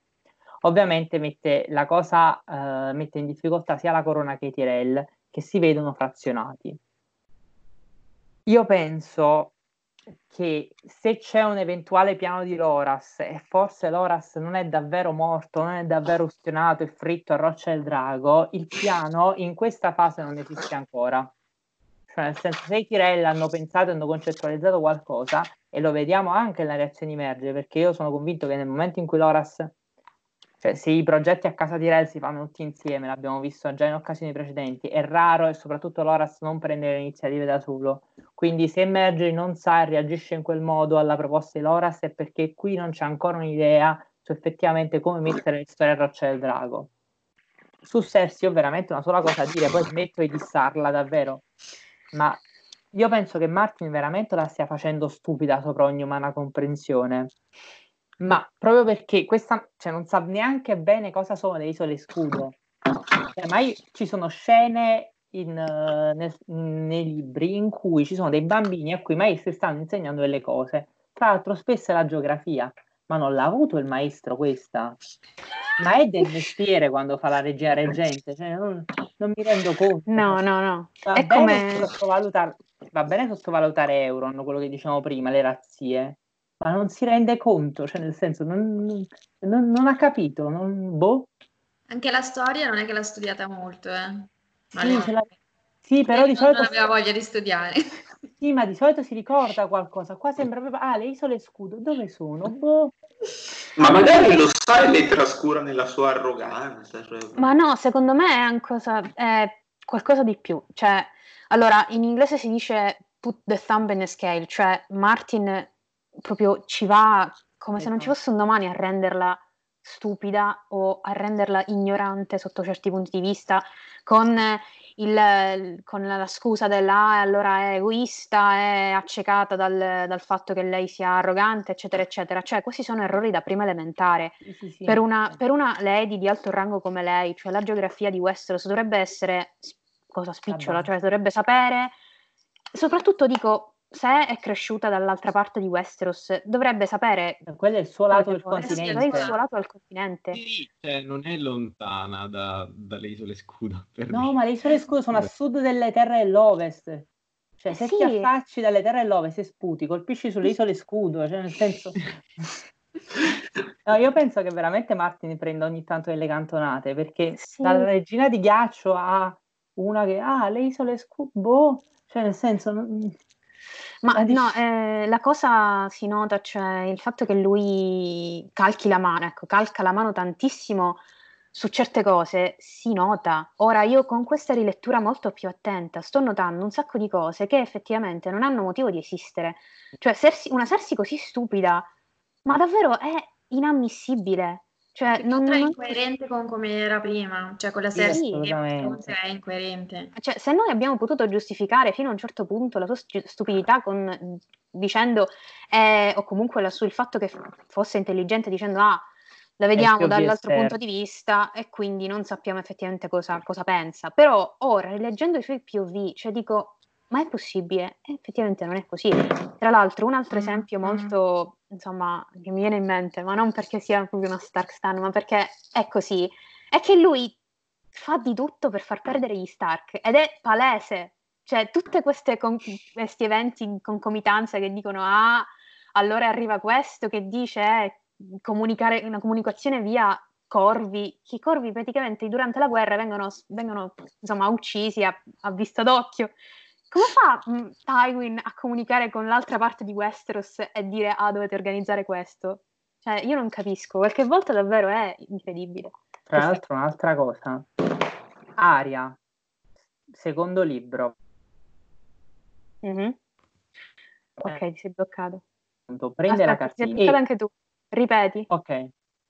Ovviamente mette la cosa eh, mette in difficoltà sia la corona che i Tyrell, che si vedono frazionati. Io penso che se c'è un eventuale piano di Loras e forse Loras non è davvero morto, non è davvero ustionato e fritto a roccia del drago, il piano in questa fase non esiste ancora. Cioè, nel senso, se i Tyrell hanno pensato e hanno concettualizzato qualcosa, e lo vediamo anche nella reazione emerge, perché io sono convinto che nel momento in cui Loras cioè, se i progetti a casa di Rel si fanno tutti insieme, l'abbiamo visto già in occasioni precedenti, è raro e soprattutto Loras non prende le iniziative da solo. Quindi se Merge non sa e reagisce in quel modo alla proposta di Loras è perché qui non c'è ancora un'idea su effettivamente come mettere le storie a roccia del drago. Su Cersei ho veramente una sola cosa da dire, poi smetto di dissarla davvero. Ma io penso che Martin veramente la stia facendo stupida sopra ogni umana comprensione ma proprio perché questa cioè, non sa neanche bene cosa sono le isole scudo. Cioè, mai ci sono scene in, uh, nel, nei libri in cui ci sono dei bambini a cui i maestri stanno insegnando delle cose. Tra l'altro, spesso è la geografia, ma non l'ha avuto il maestro questa. Ma è del mestiere quando fa la regia reggente, cioè, non, non, mi rendo conto. No, no, no. Va è bene, come... sottovalutare, va bene sottovalutare Euron, quello che dicevamo prima, le razzie ma non si rende conto, cioè nel senso non, non, non ha capito, non, boh. Anche la storia non è che l'ha studiata molto, eh. Sì, la... sì, però di solito... Non aveva voglia di studiare. Sì, ma di solito si ricorda qualcosa. Qua sembra proprio... Ah, le isole scudo, dove sono? Boh. Ma magari lo sa e le trascura nella sua arroganza. Cioè... Ma no, secondo me è, cosa, è qualcosa di più. Cioè, allora, in inglese si dice put the thumb in the scale, cioè Martin proprio ci va come se non ci fosse un domani a renderla stupida o a renderla ignorante sotto certi punti di vista, con, il, con la scusa della ah, allora è egoista, è accecata dal, dal, fatto che lei sia arrogante, eccetera, eccetera. Cioè, questi sono errori da prima elementare. Sì, sì. Per, una, per, una, lady di alto rango come lei, cioè la geografia di Westeros dovrebbe essere cosa spicciola, Vabbè. cioè dovrebbe sapere. Soprattutto dico, se è cresciuta dall'altra parte di Westeros, dovrebbe sapere. Quello è il suo lato del continente. È il suo lato del continente. Sì, cioè, non è lontana da, dalle isole scudo. no, me. ma le isole scudo sono a sud delle terre dell'ovest. Cioè, se sì. ti affacci dalle terre dell'ovest e sputi, colpisci sulle isole scudo, cioè nel senso. No, io penso che veramente Martin prenda ogni tanto delle cantonate perché sì. dalla regina di ghiaccio a una che ha ah, le isole scudo, boh, cioè nel senso. Ma no, eh, la cosa si nota, cioè il fatto che lui calchi la mano, ecco, calca la mano tantissimo su certe cose, si nota. Ora io con questa rilettura molto più attenta sto notando un sacco di cose che effettivamente non hanno motivo di esistere. Cioè Sersi, una Sersi così stupida, ma davvero è inammissibile. Cioè, non, è incoerente con come era prima, cioè con la serie sì, è incoerente. Cioè, se noi abbiamo potuto giustificare fino a un certo punto la sua stupidità con, dicendo, eh, o comunque la, sul fatto che fosse intelligente dicendo, ah, la vediamo dall'altro punto di vista e quindi non sappiamo effettivamente cosa, cosa pensa. Però ora, rileggendo i suoi POV, cioè dico, ma è possibile? E effettivamente non è così. Tra l'altro, un altro mm, esempio mm. molto, insomma, che mi viene in mente, ma non perché sia proprio una Stark Stan, ma perché è così, è che lui fa di tutto per far perdere gli Stark ed è palese. Cioè, tutti con- questi eventi in concomitanza che dicono, ah, allora arriva questo che dice eh, comunicare una comunicazione via corvi, che i corvi praticamente durante la guerra vengono, vengono insomma, uccisi a, a vista d'occhio. Come fa mm, Tywin a comunicare con l'altra parte di Westeros e dire ah dovete organizzare questo? Cioè io non capisco, qualche volta davvero è incredibile. Tra l'altro un'altra cosa, Aria, secondo libro. Mm-hmm. Ok, eh. ti sei bloccato. Prende Aspetta, la cartina. Ti sei bloccato anche tu. Ripeti. Ok,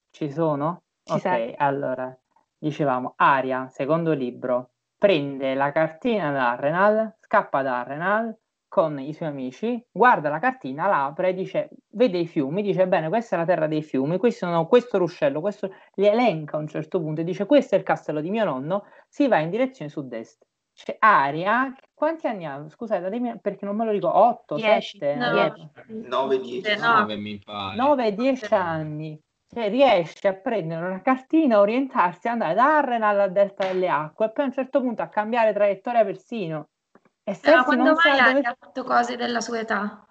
ci sono? Ci ok, sei. allora, dicevamo, Aria, secondo libro, prende la cartina da Arrenal, scappa da Arrenal con i suoi amici, guarda la cartina, l'apre, dice, vede i fiumi, dice bene, questa è la terra dei fiumi, sono, questo ruscello, questo li elenca a un certo punto e dice questo è il castello di mio nonno, si va in direzione sud-est. C'è Aria, quanti anni ha? Scusate, datemi, perché non me lo ricordo, 8, 7, 9, 10, 9 mi pare. 9, 10 anni cioè, riesce a prendere una cartina, orientarsi, andare da Arrenal al delta delle acque e poi a un certo punto a cambiare traiettoria persino. E Però quando mai dove... ha fatto cose della sua età?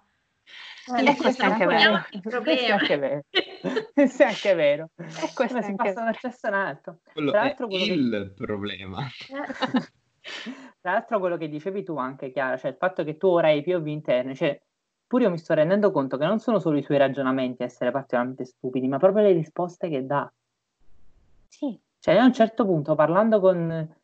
Eh, e questo è anche vero. Questo è anche vero. questo è anche vero. E questo si passa da un cesso in alto. Quello Tra l'altro, è quello il che... problema. Tra l'altro quello che dicevi tu anche, Chiara, cioè il fatto che tu ora hai POV interne, cioè pure io mi sto rendendo conto che non sono solo i suoi ragionamenti a essere particolarmente stupidi, ma proprio le risposte che dà. Sì. Cioè a un certo punto parlando con,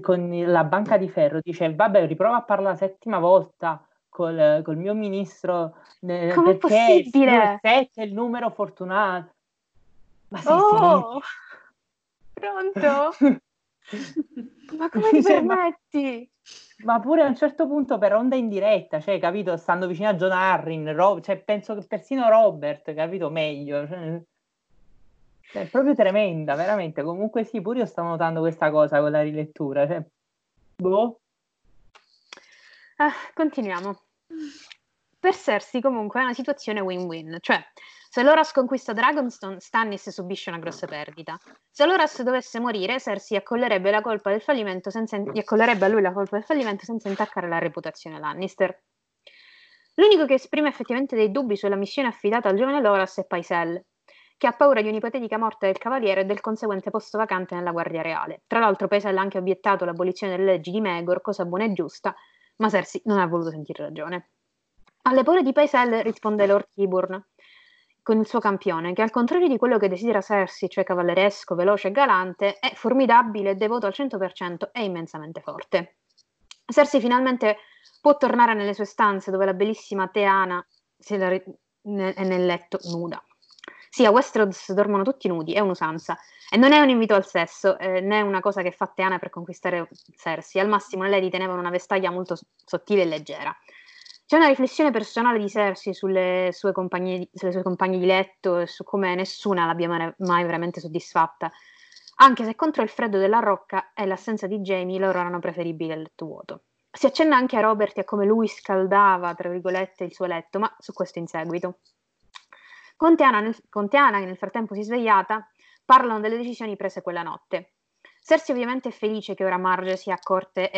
con la banca di ferro dice vabbè riprova a parlare la settima volta col, col mio ministro eh, Com'è possibile? Il 7 è il numero fortunato. Ma sei oh, Pronto? Ma come ti permetti? Ma pure a un certo punto per onda in diretta, cioè, capito? Stando vicino a John Harrin, Ro- cioè, penso che persino Robert, capito? Meglio. Cioè, è proprio tremenda, veramente. Comunque sì, pure io sto notando questa cosa con la rilettura. Cioè, boh. Ah, continuiamo. Per Cersei comunque è una situazione win-win, cioè se Loras conquista Dragonstone, Stannis subisce una grossa perdita. Se Loras dovesse morire, Cersei accollerebbe, la colpa del fallimento senza, gli accollerebbe a lui la colpa del fallimento senza intaccare la reputazione Lannister. L'unico che esprime effettivamente dei dubbi sulla missione affidata al giovane Loras è Paisel, che ha paura di un'ipotetica morte del cavaliere e del conseguente posto vacante nella Guardia Reale. Tra l'altro Paisel ha anche obiettato l'abolizione delle leggi di Megor, cosa buona e giusta, ma Cersei non ha voluto sentire ragione. Alle paure di Paisel risponde Lord Kiburn, con il suo campione, che al contrario di quello che desidera Cersei, cioè cavalleresco, veloce e galante, è formidabile, devoto al 100% e immensamente forte. Cersei finalmente può tornare nelle sue stanze dove la bellissima Teana è nel letto nuda. Sì, a Westeros dormono tutti nudi, è un'usanza. E non è un invito al sesso, eh, né una cosa che fa Teana per conquistare Cersei. Al massimo lei riteneva una vestaglia molto sottile e leggera. C'è una riflessione personale di Cersei sulle sue, compagne, sulle sue compagne di letto e su come nessuna l'abbia mai, mai veramente soddisfatta. Anche se contro il freddo della rocca e l'assenza di Jamie loro erano preferibili al letto vuoto. Si accenna anche a Robert e a come lui scaldava, tra virgolette, il suo letto, ma su questo in seguito. Con Tiana, nel, con Tiana, che nel frattempo si è svegliata, parlano delle decisioni prese quella notte. Cersei ovviamente è felice che ora Marge sia,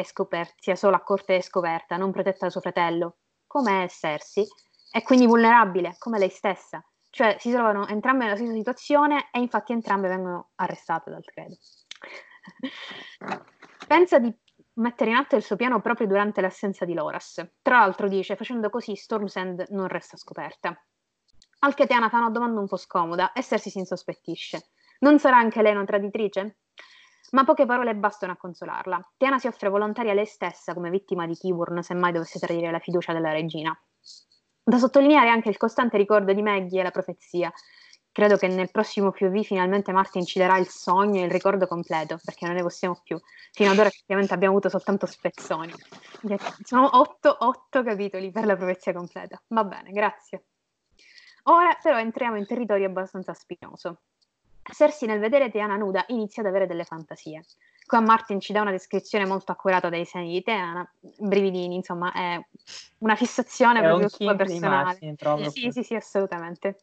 scoperta, sia solo a corte e scoperta, non protetta da suo fratello, come è Cersei, è quindi vulnerabile, come lei stessa. Cioè si trovano entrambe nella stessa situazione e infatti entrambe vengono arrestate dal credo. Pensa di mettere in atto il suo piano proprio durante l'assenza di Loras. Tra l'altro dice, facendo così Storm's End non resta scoperta. Al che Tiana fa una domanda un po' scomoda e Cersei si insospettisce. Non sarà anche lei una traditrice? Ma poche parole bastano a consolarla. Tiana si offre volontaria lei stessa come vittima di Kiburn se mai dovesse tradire la fiducia della regina. Da sottolineare anche il costante ricordo di Maggie e la profezia. Credo che nel prossimo POV finalmente Martin ci darà il sogno e il ricordo completo, perché non ne possiamo più. Fino ad ora effettivamente abbiamo avuto soltanto spezzoni. Sono otto, otto capitoli per la profezia completa. Va bene, grazie. Ora però entriamo in territorio abbastanza spinoso. Cersei nel vedere Teana nuda inizia ad avere delle fantasie. Qua Martin ci dà una descrizione molto accurata dei seni di Teana, brividini, insomma, è una fissazione è proprio sua personale. Immagini, sì, sì, sì, assolutamente.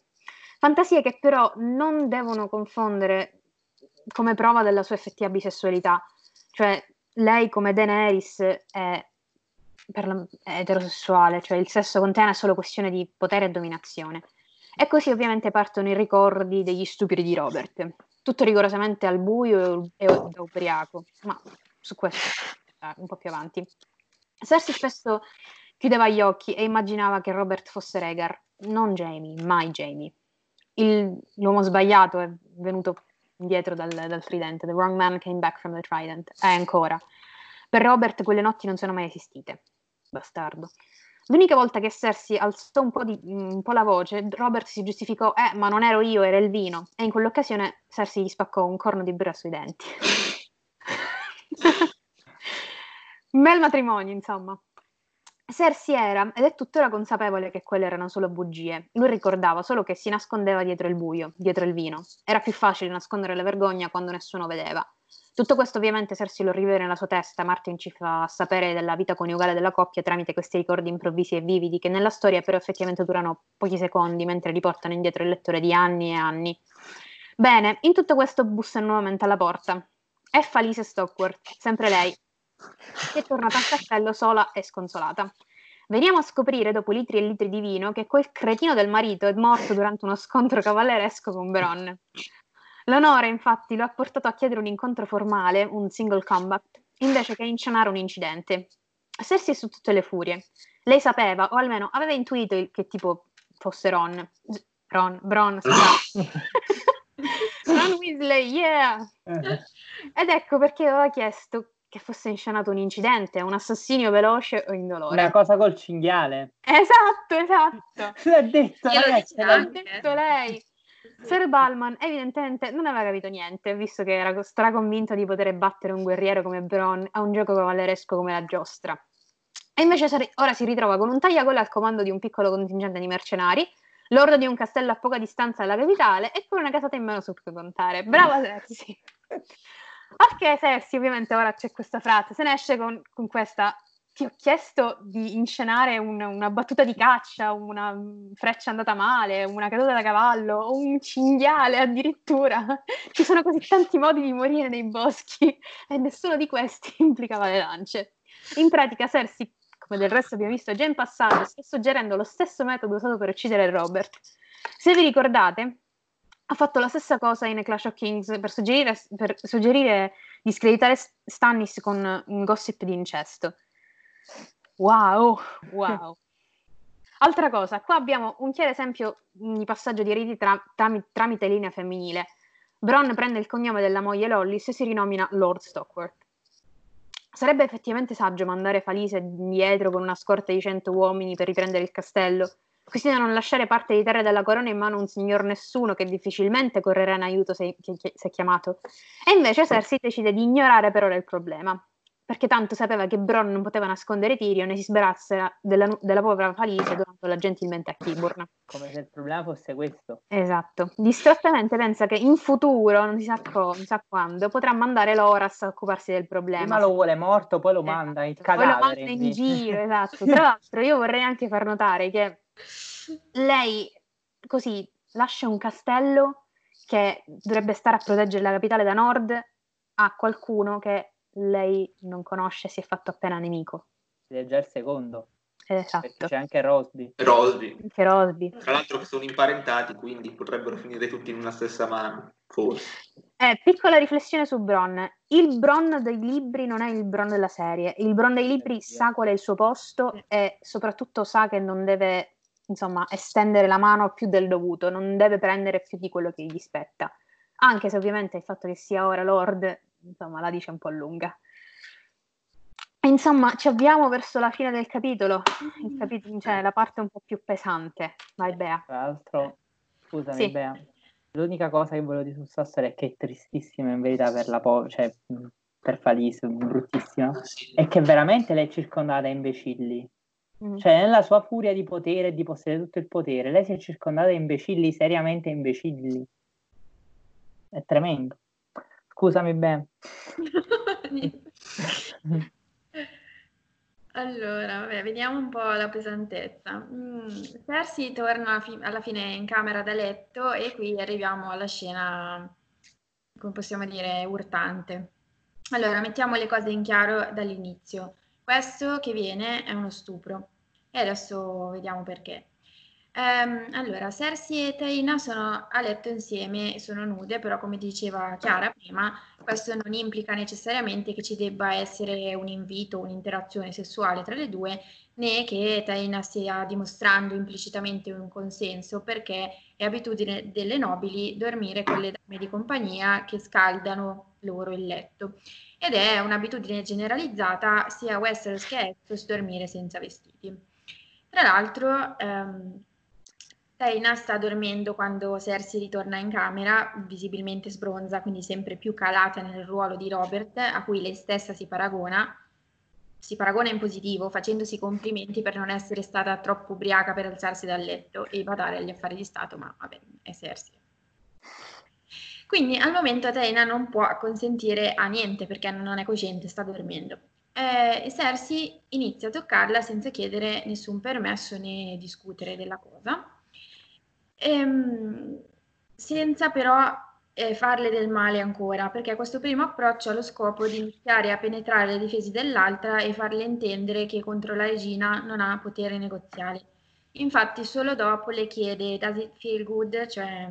Fantasie che però non devono confondere come prova della sua effettiva bisessualità. Cioè, lei come Daenerys è, la, è eterosessuale, cioè il sesso con Teana è solo questione di potere e dominazione. E così ovviamente partono i ricordi degli stupidi di Robert. Tutto rigorosamente al buio e ubriaco, ma su questo un po' più avanti. Cersei spesso chiudeva gli occhi e immaginava che Robert fosse Rhaegar, non Jamie, mai Jamie. Il, l'uomo sbagliato è venuto indietro dal, dal tridente, the wrong man came back from the trident, e ancora. Per Robert quelle notti non sono mai esistite. Bastardo. L'unica volta che Cersei alzò un po, di, un po', la voce, Robert si giustificò, eh, ma non ero io, era il vino. E in quell'occasione Cersei gli spaccò un corno di birra sui denti. Bel matrimonio, insomma. Cersei era, ed è tuttora consapevole che quelle erano solo bugie. Lui ricordava solo che si nascondeva dietro il buio, dietro il vino. Era più facile nascondere la vergogna quando nessuno vedeva. Tutto questo ovviamente Cersei lo rivede nella sua testa, Martin ci fa sapere della vita coniugale della coppia tramite questi ricordi improvvisi e vividi che nella storia però effettivamente durano pochi secondi mentre riportano indietro il lettore di anni e anni. Bene, in tutto questo bussa nuovamente alla porta. È Falise Stockworth, sempre lei, che è tornata al castello sola e sconsolata. Veniamo a scoprire, dopo litri e litri di vino, che quel cretino del marito è morto durante uno scontro cavalleresco con Bron. L'onore, infatti, lo ha portato a chiedere un incontro formale, un single combat, invece che incenare un incidente. Cersei è su tutte le furie. Lei sapeva, o almeno aveva intuito che tipo fosse Ron. Ron, Bron, scusate. Ron Weasley, yeah! Eh. Ed ecco perché aveva chiesto che fosse inscenato un incidente, un assassinio veloce o indolore. Una cosa col cinghiale. Esatto, esatto. L'ha detto, ragazzi, l'ha detto lei. Sir Balman evidentemente non aveva capito niente, visto che era straconvinto di poter battere un guerriero come Bron a un gioco cavalleresco come la giostra. E invece ora si ritrova con un tagliagole al comando di un piccolo contingente di mercenari, lordo di un castello a poca distanza dalla capitale e con una casata in meno su cui contare. Brava Cersei! Al che Cersei, ovviamente, ora c'è questa frase, se ne esce con, con questa ti ho chiesto di inscenare un, una battuta di caccia, una freccia andata male, una caduta da cavallo, o un cinghiale addirittura. Ci sono così tanti modi di morire nei boschi e nessuno di questi implicava le lance. In pratica Cersei, come del resto abbiamo visto già in passato, sta suggerendo lo stesso metodo usato per uccidere Robert. Se vi ricordate, ha fatto la stessa cosa in Clash of Kings per suggerire, per suggerire di screditare Stannis con un gossip di incesto. Wow, wow. Altra cosa, qua abbiamo un chiaro esempio di passaggio di eredi tra, tram, tramite linea femminile. Bron prende il cognome della moglie Lollis e si rinomina Lord Stockworth. Sarebbe effettivamente saggio mandare Falise dietro con una scorta di cento uomini per riprendere il castello, così da non lasciare parte di terra della corona in mano a un signor nessuno che difficilmente correrà in aiuto se, se chiamato. E invece Cersei decide di ignorare per ora il problema perché tanto sapeva che Bron non poteva nascondere Tyrion e si sbarazzerà della, della povera Falise donandola gentilmente a Kiburn. Come se il problema fosse questo. Esatto. Distrattamente pensa che in futuro, non si sa, co- non si sa quando, potrà mandare Loras a occuparsi del problema. Prima lo vuole morto, poi lo esatto. manda in cadavere. Poi lo manda in giro, esatto. Tra l'altro io vorrei anche far notare che lei così lascia un castello che dovrebbe stare a proteggere la capitale da nord a qualcuno che lei non conosce, si è fatto appena nemico. Ed è già il secondo. Esatto. Perché c'è anche Rosby. Rosby. Anche Rosby. Tra l'altro sono imparentati, quindi potrebbero finire tutti in una stessa mano, forse. Eh, piccola riflessione su Bron. Il Bron dei libri non è il Bron della serie. Il Bron dei libri sa qual è il suo posto e soprattutto sa che non deve, insomma, estendere la mano più del dovuto, non deve prendere più di quello che gli spetta. Anche se ovviamente il fatto che sia ora Lord insomma la dice un po' lunga. Insomma, ci avviamo verso la fine del capitolo, il capitolo cioè la parte un po' più pesante. Vai Bea. Tra l'altro, scusami sì. Bea, l'unica cosa che volevo dire su Sassari è che è tristissima in verità per la povera, cioè per Falise, bruttissima, è che veramente lei è circondata da imbecilli. Mm. Cioè, nella sua furia di potere e di possedere tutto il potere, lei si è circondata da imbecilli, seriamente imbecilli. È tremendo. Scusami, Ben. allora, vabbè, vediamo un po' la pesantezza. Mm, Cersei torna fi- alla fine in camera da letto e qui arriviamo alla scena, come possiamo dire, urtante. Allora, mettiamo le cose in chiaro dall'inizio. Questo che viene è uno stupro e adesso vediamo perché. Ehm, allora, Cersei e Taina sono a letto insieme, sono nude, però come diceva Chiara prima, questo non implica necessariamente che ci debba essere un invito, un'interazione sessuale tra le due, né che Taina stia dimostrando implicitamente un consenso, perché è abitudine delle nobili dormire con le dame di compagnia che scaldano loro il letto. Ed è un'abitudine generalizzata sia a Westeros che a Essos dormire senza vestiti. Tra l'altro, ehm, Taina sta dormendo quando Cersei ritorna in camera, visibilmente sbronza, quindi sempre più calata nel ruolo di Robert, a cui lei stessa si paragona. Si paragona in positivo, facendosi complimenti per non essere stata troppo ubriaca per alzarsi dal letto e badare agli affari di Stato, ma vabbè, è Cersei. Quindi al momento Taina non può consentire a niente perché non è cosciente, sta dormendo. Eh, Cersei inizia a toccarla senza chiedere nessun permesso né discutere della cosa Ehm, senza però eh, farle del male ancora, perché questo primo approccio ha lo scopo di iniziare a penetrare le difese dell'altra e farle intendere che contro la regina non ha potere negoziale. Infatti solo dopo le chiede does it feel good, cioè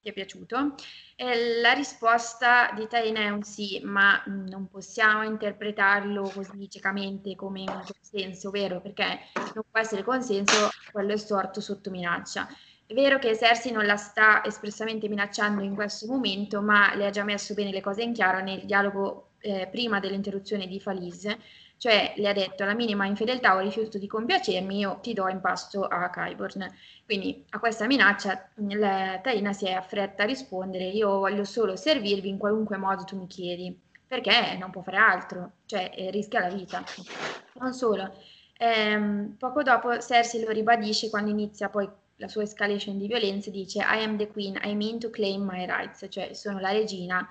ti è piaciuto? E la risposta di Taina è un sì, ma non possiamo interpretarlo così ciecamente come un consenso, vero? Perché non può essere consenso, quello è storto sotto minaccia. È vero che Cersei non la sta espressamente minacciando in questo momento, ma le ha già messo bene le cose in chiaro nel dialogo eh, prima dell'interruzione di Falise, cioè le ha detto alla minima infedeltà o rifiuto di compiacermi, io ti do in pasto a Kyborn. Quindi a questa minaccia la Taina si è affretta a rispondere, io voglio solo servirvi in qualunque modo tu mi chiedi, perché non può fare altro, cioè eh, rischia la vita. Non solo, ehm, poco dopo Cersei lo ribadisce quando inizia poi la sua escalation di violenze, dice I am the queen, I mean to claim my rights, cioè sono la regina,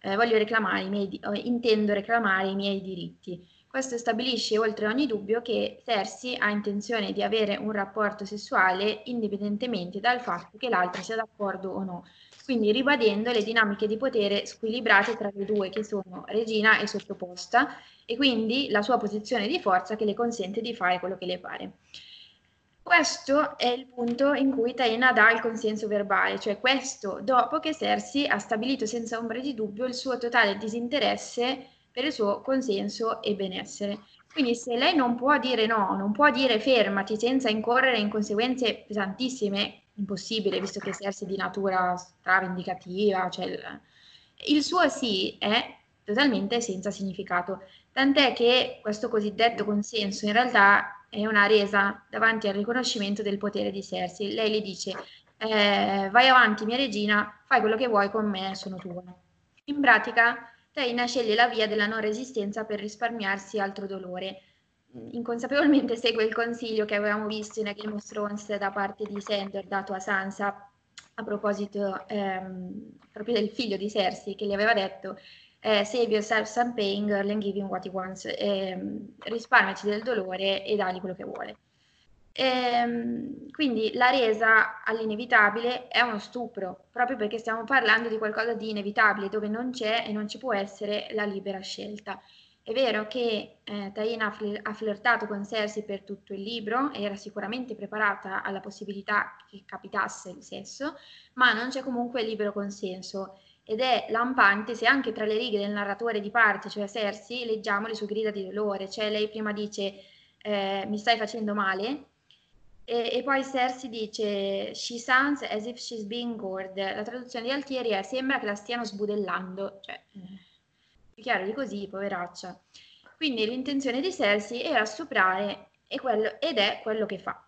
eh, voglio reclamare i miei, intendo reclamare i miei diritti. Questo stabilisce oltre ogni dubbio che Cersei ha intenzione di avere un rapporto sessuale indipendentemente dal fatto che l'altra sia d'accordo o no, quindi ribadendo le dinamiche di potere squilibrate tra le due che sono regina e sottoposta e quindi la sua posizione di forza che le consente di fare quello che le pare. Questo è il punto in cui Taena dà il consenso verbale, cioè questo dopo che Cersei ha stabilito senza ombra di dubbio il suo totale disinteresse per il suo consenso e benessere. Quindi se lei non può dire no, non può dire fermati senza incorrere in conseguenze pesantissime, impossibile, visto che Cersei è di natura stravendicativa, cioè il, il suo sì è totalmente senza significato. Tant'è che questo cosiddetto consenso in realtà è una resa davanti al riconoscimento del potere di Cersei. Lei le dice eh, vai avanti mia regina, fai quello che vuoi con me, sono tua. In pratica Taina sceglie la via della non resistenza per risparmiarsi altro dolore. Inconsapevolmente segue il consiglio che avevamo visto in Game of Thrones da parte di Sandor dato a Sansa a proposito ehm, proprio del figlio di Cersei che gli aveva detto eh, save yourself some pain girl and give him what he wants eh, risparmiaci del dolore e dagli quello che vuole Ehm, quindi la resa all'inevitabile è uno stupro, proprio perché stiamo parlando di qualcosa di inevitabile, dove non c'è e non ci può essere la libera scelta. È vero che eh, Taina ha, ha flirtato con Cersei per tutto il libro, era sicuramente preparata alla possibilità che capitasse il sesso, ma non c'è comunque libero consenso ed è lampante se anche tra le righe del narratore di parte, cioè Cersei, leggiamo le sue grida di dolore, cioè lei prima dice eh, mi stai facendo male e, e, poi Cersei dice She sounds as if she's being gored. La traduzione di Altieri è sembra che la stiano sbudellando. Cioè, più chiaro di così, poveraccia. Quindi l'intenzione di Cersei era stuprare quello, ed è quello che fa.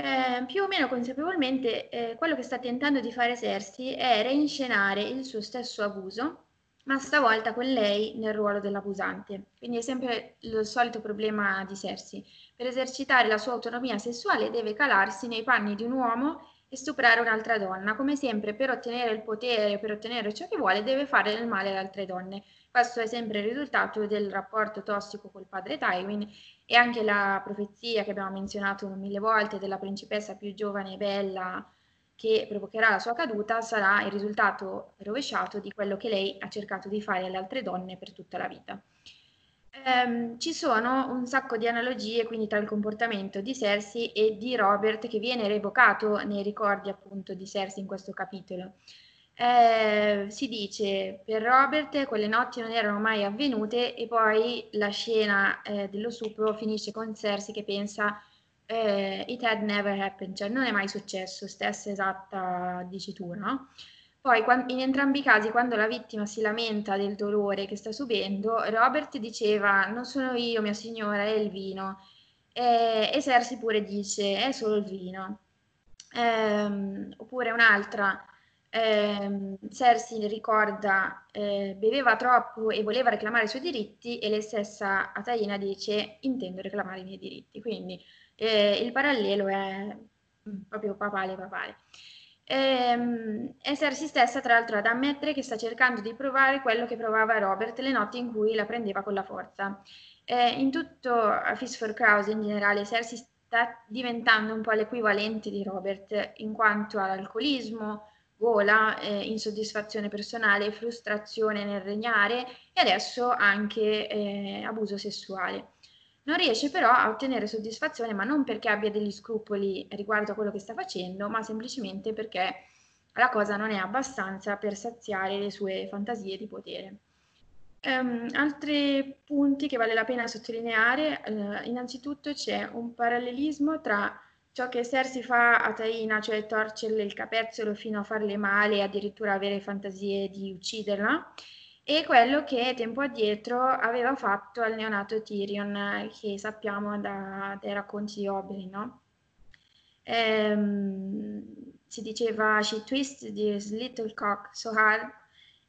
Eh, più o meno consapevolmente eh, quello che sta tentando di fare Cersei è reinscenare il suo stesso abuso ma stavolta con lei nel ruolo dell'abusante. Quindi è sempre il solito problema di Cersei. Per esercitare la sua autonomia sessuale deve calarsi nei panni di un uomo e stuprare un'altra donna. Come sempre, per ottenere il potere, per ottenere ciò che vuole, deve fare del male ad altre donne. Questo è sempre il risultato del rapporto tossico col padre Tywin e anche la profezia che abbiamo menzionato mille volte della principessa più giovane e bella che provocherà la sua caduta sarà il risultato rovesciato di quello che lei ha cercato di fare alle altre donne per tutta la vita. Um, ci sono un sacco di analogie quindi tra il comportamento di Cersei e di Robert che viene revocato nei ricordi appunto di Cersei in questo capitolo. Eh, si dice per Robert quelle notti non erano mai avvenute e poi la scena eh, dello stupro finisce con Cersei che pensa eh, it had never happened, cioè non è mai successo, stessa esatta dicitura, no? Poi in entrambi i casi, quando la vittima si lamenta del dolore che sta subendo, Robert diceva non sono io, mia signora, è il vino. E, e Cersei pure dice è solo il vino. Ehm, oppure un'altra, ehm, Cersei ricorda eh, beveva troppo e voleva reclamare i suoi diritti e lei stessa a Taina dice intendo reclamare i miei diritti. Quindi eh, il parallelo è mm, proprio papale papale. Ehm, e Cersei stessa, tra l'altro, ad ammettere che sta cercando di provare quello che provava Robert le notti in cui la prendeva con la forza. Eh, in tutto a Fist for Crows in generale, Cersei sta diventando un po' l'equivalente di Robert in quanto all'alcolismo, gola, eh, insoddisfazione personale, frustrazione nel regnare e adesso anche eh, abuso sessuale. Non riesce però a ottenere soddisfazione, ma non perché abbia degli scrupoli riguardo a quello che sta facendo, ma semplicemente perché la cosa non è abbastanza per saziare le sue fantasie di potere. Um, altri punti che vale la pena sottolineare, uh, innanzitutto c'è un parallelismo tra ciò che Cersei fa a Taina, cioè torcerle il capezzolo fino a farle male e addirittura avere fantasie di ucciderla, e quello che tempo addietro aveva fatto al neonato Tyrion, che sappiamo da, dai racconti di Oberyn, no? Ehm, si diceva she twisted his little cock so hard,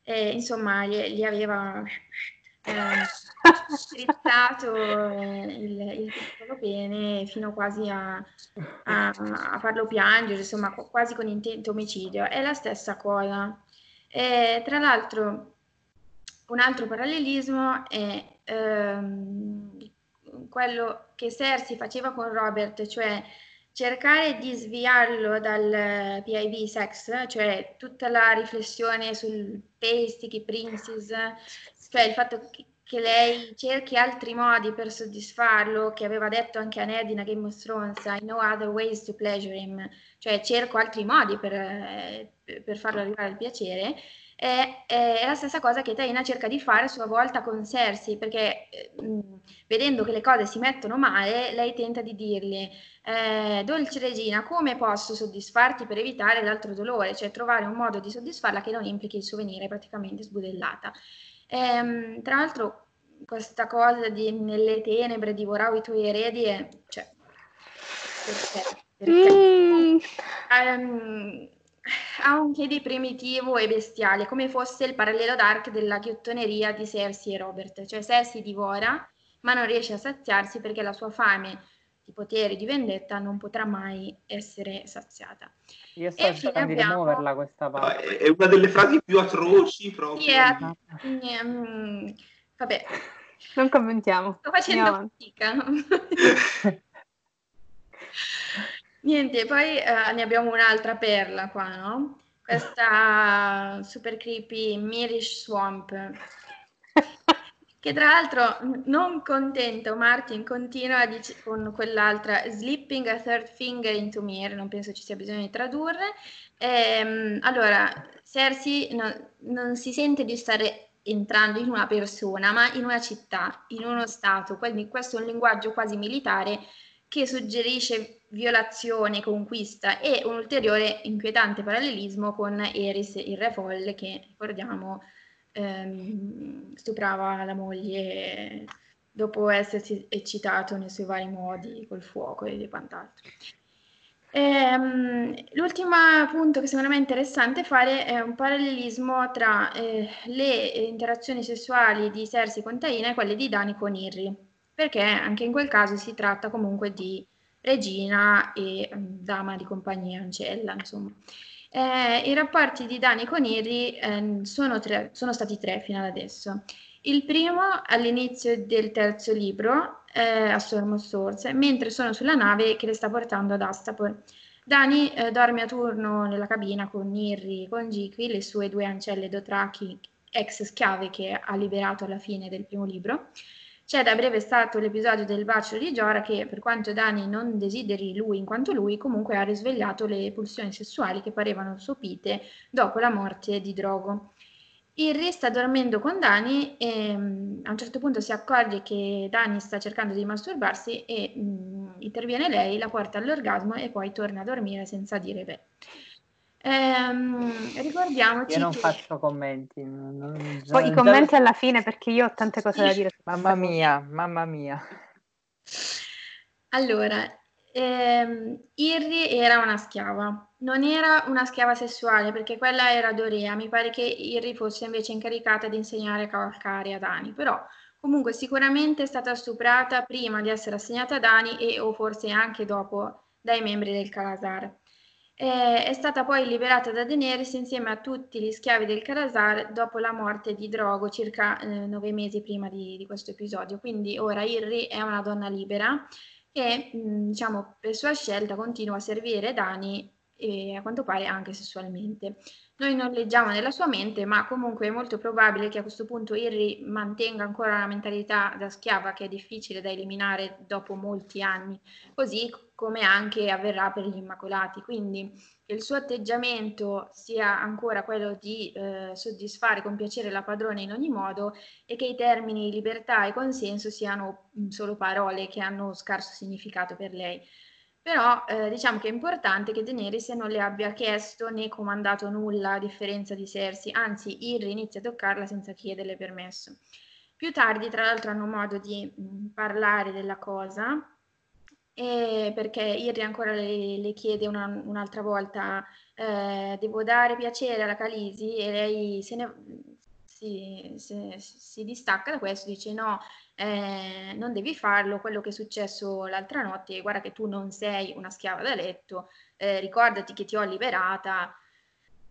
e insomma gli, gli aveva eh, strizzato il, il piccolo pene fino quasi a, a, a, farlo piangere, insomma quasi con intento omicidio. È la stessa cosa. E, tra l'altro un altro parallelismo è ehm, quello che Cersei faceva con Robert, cioè cercare di sviarlo dal PIV sex, cioè tutta la riflessione sul basic princess, cioè il fatto che, che, lei cerchi altri modi per soddisfarlo, che aveva detto anche a Ned in Game of Thrones, I know other ways to pleasure him, cioè cerco altri modi per, per farlo arrivare al piacere, è, è, la stessa cosa che Taina cerca di fare a sua volta con Cersei, perché mh, eh, vedendo che le cose si mettono male, lei tenta di dirgli, eh, dolce regina, come posso soddisfarti per evitare l'altro dolore, cioè trovare un modo di soddisfarla che non implichi il suo venire praticamente sbudellata. Ehm, tra l'altro questa cosa di nelle tenebre divoravo i tuoi eredi è, cioè, perché? perché mm. um, ha un che primitivo e bestiale, come fosse il parallelo dark della ghiottoneria di Cersei e Robert. Cioè Cersei divora, ma non riesce a saziarsi perché la sua fame di potere, di vendetta, non potrà mai essere saziata. Io sto cercando di rimuoverla questa parte. È una delle frasi più atroci proprio. Sì, è... mm, vabbè. Non commentiamo. Sto facendo fatica. Niente, poi eh, ne abbiamo un'altra perla qua, no? Questa super creepy Mirish Swamp. Che tra l'altro, non contento, Martin continua dic- con quell'altra Slipping a third finger into Mir, non penso ci sia bisogno di tradurre. Ehm, allora, Cersei no, non si sente di stare entrando in una persona, ma in una città, in uno stato, quindi questo è un linguaggio quasi militare che suggerisce violazione, conquista e un ulteriore inquietante parallelismo con Eris, il re folle, che ricordiamo ehm, stuprava la moglie dopo essersi eccitato nei suoi vari modi col fuoco e quant'altro. Ehm, l'ultimo punto che secondo me è interessante fare è un parallelismo tra eh, le interazioni sessuali di Cersei con Taina e quelle di Dani con Irri perché anche in quel caso si tratta comunque di regina e um, dama di compagnia, ancella, insomma. Eh, I rapporti di Dani con Iri eh, sono, tre, sono, stati tre fino ad adesso. Il primo all'inizio del terzo libro, eh, a Storm of Swords, mentre sono sulla nave che le sta portando ad Astapor. Dani eh, dorme a turno nella cabina con Nirri, con Gikvi, le sue due ancelle dotrachi, ex schiave che ha liberato alla fine del primo libro. C'è da breve stato l'episodio del bacio di Giora che, per quanto Dani non desideri lui in quanto lui, comunque ha risvegliato le pulsioni sessuali che parevano sopite dopo la morte di Drogo. Irri sta dormendo con Dani e um, a un certo punto si accorge che Dani sta cercando di masturbarsi e um, interviene lei, la porta all'orgasmo e poi torna a dormire senza dire beh. Ehm, ricordiamoci io non che... faccio commenti non, non, poi i commenti alla fine perché io ho tante cose da dire mamma mia mamma mia. Allora ehm, Irri era una schiava. Non era una schiava sessuale perché quella era Dorea. Mi pare che Irri fosse invece incaricata di insegnare a cavalcare ad Ani. Però comunque sicuramente è stata stuprata prima di essere assegnata ad Ani e o forse anche dopo dai membri del Calazar eh, è stata poi liberata da Daenerys insieme a tutti gli schiavi del Karazar dopo la morte di Drogo circa eh, nove mesi prima di, di, questo episodio. Quindi ora Irri è una donna libera e mh, diciamo per sua scelta continua a servire Dani e a quanto pare anche sessualmente. Noi non leggiamo nella sua mente, ma comunque è molto probabile che a questo punto Irri mantenga ancora una mentalità da schiava che è difficile da eliminare dopo molti anni, così come anche avverrà per gli Immacolati. Quindi che il suo atteggiamento sia ancora quello di eh, soddisfare con piacere la padrona in ogni modo e che i termini libertà e consenso siano mm, solo parole che hanno scarso significato per lei. Però eh, diciamo che è importante che Daenerys non le abbia chiesto né comandato nulla a differenza di Cersei, anzi Irri inizia a toccarla senza chiederle permesso. Più tardi, tra l'altro, hanno modo di mm, parlare della cosa, perché Irri ancora le, le chiede una, un'altra volta, eh, devo dare piacere alla Calisi e lei se ne, si, si, si distacca da questo, dice no, eh, non devi farlo, quello che è successo l'altra notte, guarda che tu non sei una schiava da letto, eh, ricordati che ti ho liberata.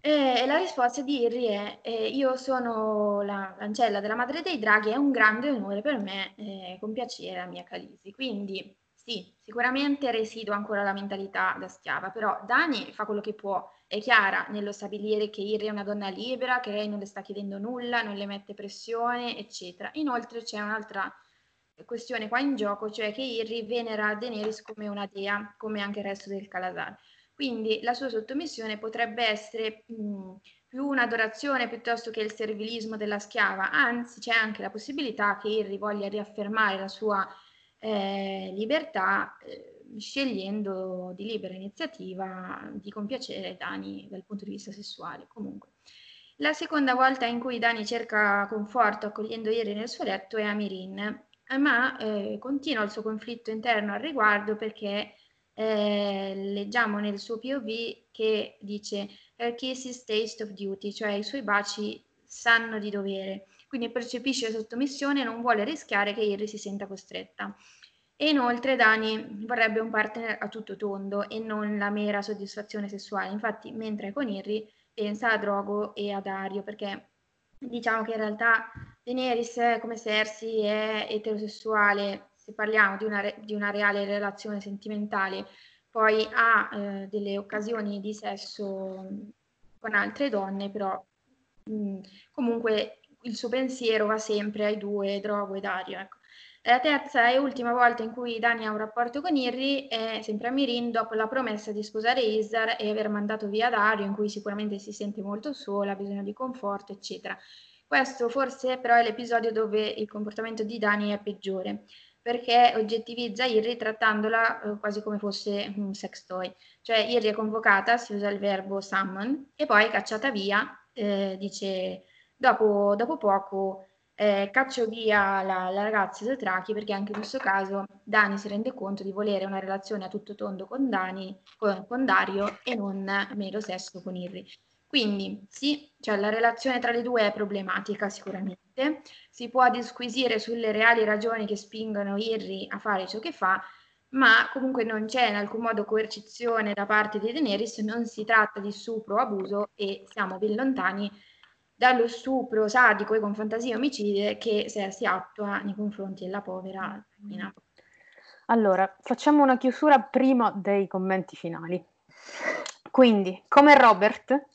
E la risposta di Irri è: eh, Io sono la l'ancella della madre dei draghi, è un grande onore per me eh, compiacere la mia Calisi. Quindi, sì, sicuramente residua ancora la mentalità da schiava, però Dani fa quello che può. È chiara nello stabilire che Irri è una donna libera, che lei non le sta chiedendo nulla, non le mette pressione, eccetera. Inoltre c'è un'altra questione qua in gioco, cioè che Irri venera Daenerys come una dea, come anche il resto del Calasar. Quindi la sua sottomissione potrebbe essere mh, più un'adorazione piuttosto che il servilismo della schiava, anzi c'è anche la possibilità che Irri voglia riaffermare la sua eh, libertà. Eh, scegliendo di libera iniziativa di compiacere Dani dal punto di vista sessuale. Comunque. La seconda volta in cui Dani cerca conforto accogliendo Iri nel suo letto è a Mirin, ma eh, continua il suo conflitto interno al riguardo perché eh, leggiamo nel suo POV che dice Her kiss is taste of duty, cioè i suoi baci sanno di dovere, quindi percepisce sottomissione e non vuole rischiare che Iri si senta costretta. E inoltre Dani vorrebbe un partner a tutto tondo e non la mera soddisfazione sessuale. Infatti, mentre è con Irri, pensa a Drogo e a Dario, perché diciamo che in realtà Daenerys, come Cersei, è eterosessuale, se parliamo di una, di una reale relazione sentimentale, poi ha eh, delle occasioni di sesso con altre donne, però mh, comunque il suo pensiero va sempre ai due, Drogo e Dario. Ecco. La terza e ultima volta in cui Dani ha un rapporto con Irri è sempre a Mirin dopo la promessa di sposare Isar e aver mandato via Dario, in cui sicuramente si sente molto sola, ha bisogno di conforto, eccetera. Questo forse però è l'episodio dove il comportamento di Dani è peggiore, perché oggettivizza Irri trattandola eh, quasi come fosse un sex toy. Cioè Irri è convocata, si usa il verbo summon, e poi cacciata via, eh, dice dopo, dopo poco eh, caccio via la, la ragazza dei Trachi perché anche in questo caso Dani si rende conto di volere una relazione a tutto tondo con, Dani, con, con Dario e non mero sesso con Irri. Quindi sì, cioè la relazione tra le due è problematica sicuramente, si può disquisire sulle reali ragioni che spingono Irri a fare ciò che fa, ma comunque non c'è in alcun modo coercizione da parte di Daenerys, non si tratta di stupro o abuso e siamo ben lontani dallo stupro sadico e con fantasia omicide che si attua nei confronti della povera Nina. Allora, facciamo una chiusura prima dei commenti finali. Quindi, come Robert,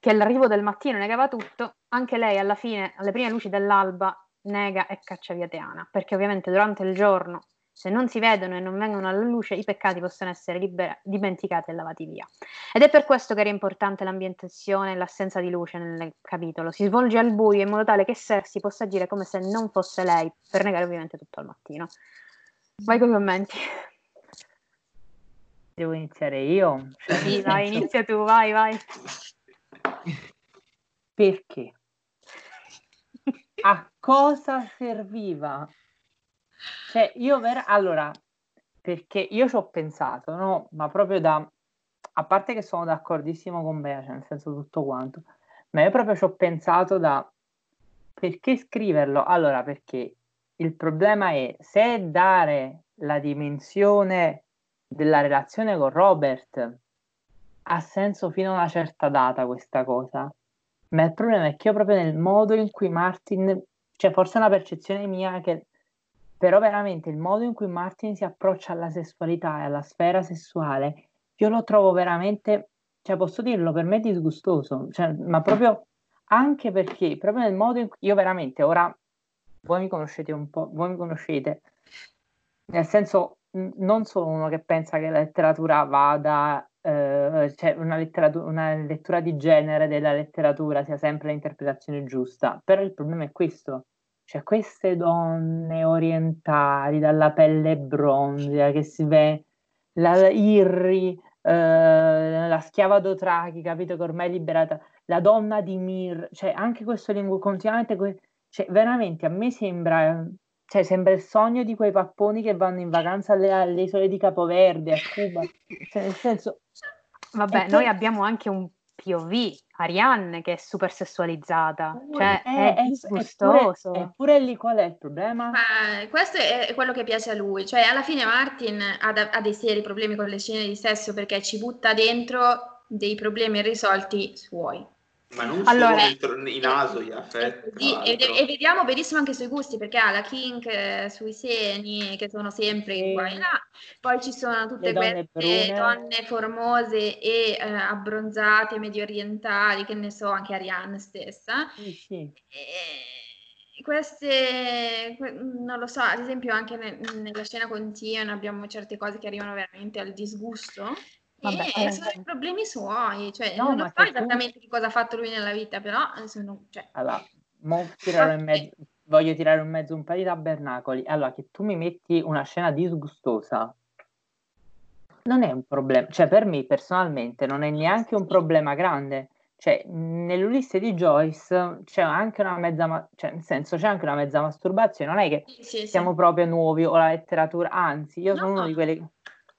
che all'arrivo del mattino negava tutto, anche lei alla fine, alle prime luci dell'alba, nega e caccia via Teana, perché ovviamente durante il giorno se non si vedono e non vengono alla luce, i peccati possono essere libera- dimenticati e lavati via. Ed è per questo che era importante l'ambientazione e l'assenza di luce nel capitolo. Si svolge al buio in modo tale che Cersei possa agire come se non fosse lei, per negare ovviamente tutto al mattino. Vai con i commenti. Devo iniziare io? Cioè, sì, vai, inizia tu, vai, vai. Perché? A cosa serviva cioè, io ver- allora, perché io ci ho pensato, no? Ma proprio da... A parte che sono d'accordissimo con Bea, cioè nel senso tutto quanto, ma io proprio ci ho pensato da... Perché scriverlo? Allora, perché il problema è se dare la dimensione della relazione con Robert ha senso fino a una certa data questa cosa, ma il problema è che io proprio nel modo in cui Martin, cioè forse è una percezione mia che però veramente il modo in cui Martin si approccia alla sessualità e alla sfera sessuale, io lo trovo veramente cioè posso dirlo, per me disgustoso, cioè, ma proprio anche perché, proprio nel modo in cui io veramente ora, voi mi conoscete un po', voi mi conoscete, nel senso non sono uno che pensa che la letteratura vada, eh, cioè una, letteratura, una lettura di genere della letteratura sia sempre l'interpretazione giusta, però il problema è questo, cioè queste donne orientali dalla pelle bronzea che si vede, la Irri, eh, la schiava Dotrachi, capito che ormai è liberata, la donna di Mir, cioè anche questo linguaggio continuamente, cioè veramente a me sembra cioè, sembra il sogno di quei papponi che vanno in vacanza alle, alle isole di Capoverde, a Cuba. Cioè, nel senso... Vabbè, noi abbiamo anche un POV, Arianne, che è super sessualizzata. Cioè, è, è disgustoso. Eppure, lì qual è il problema? Ma questo è quello che piace a lui. Cioè, alla fine Martin ha, ha dei seri problemi con le scene di sesso perché ci butta dentro dei problemi irrisolti suoi. Ma non allora, solo in naso gli affetti. Sì, e, e, vediamo benissimo anche sui gusti, perché ha la kink eh, sui seni, che sono sempre sì. qua e là. Poi ci sono tutte donne queste brune. donne formose e eh, abbronzate, medio orientali, che ne so, anche Ariane stessa. Sì, sì. E queste, non lo so, ad esempio anche ne, nella scena con Tion abbiamo certe cose che arrivano veramente al disgusto. Vabbè, eh, sono i problemi suoi, cioè no, non so esattamente tu... che cosa ha fatto lui nella vita, però sono, cioè... allora, tirare in mezzo, voglio tirare in mezzo un paio di tabernacoli. Allora, che tu mi metti una scena disgustosa non è un problema, cioè per me personalmente non è neanche un problema grande. Cioè, nell'Ulisse di Joyce c'è anche una mezza, ma- cioè, nel senso, c'è anche una mezza masturbazione, non è che sì, sì, siamo sì. proprio nuovi o la letteratura, anzi, io no, sono uno di quelli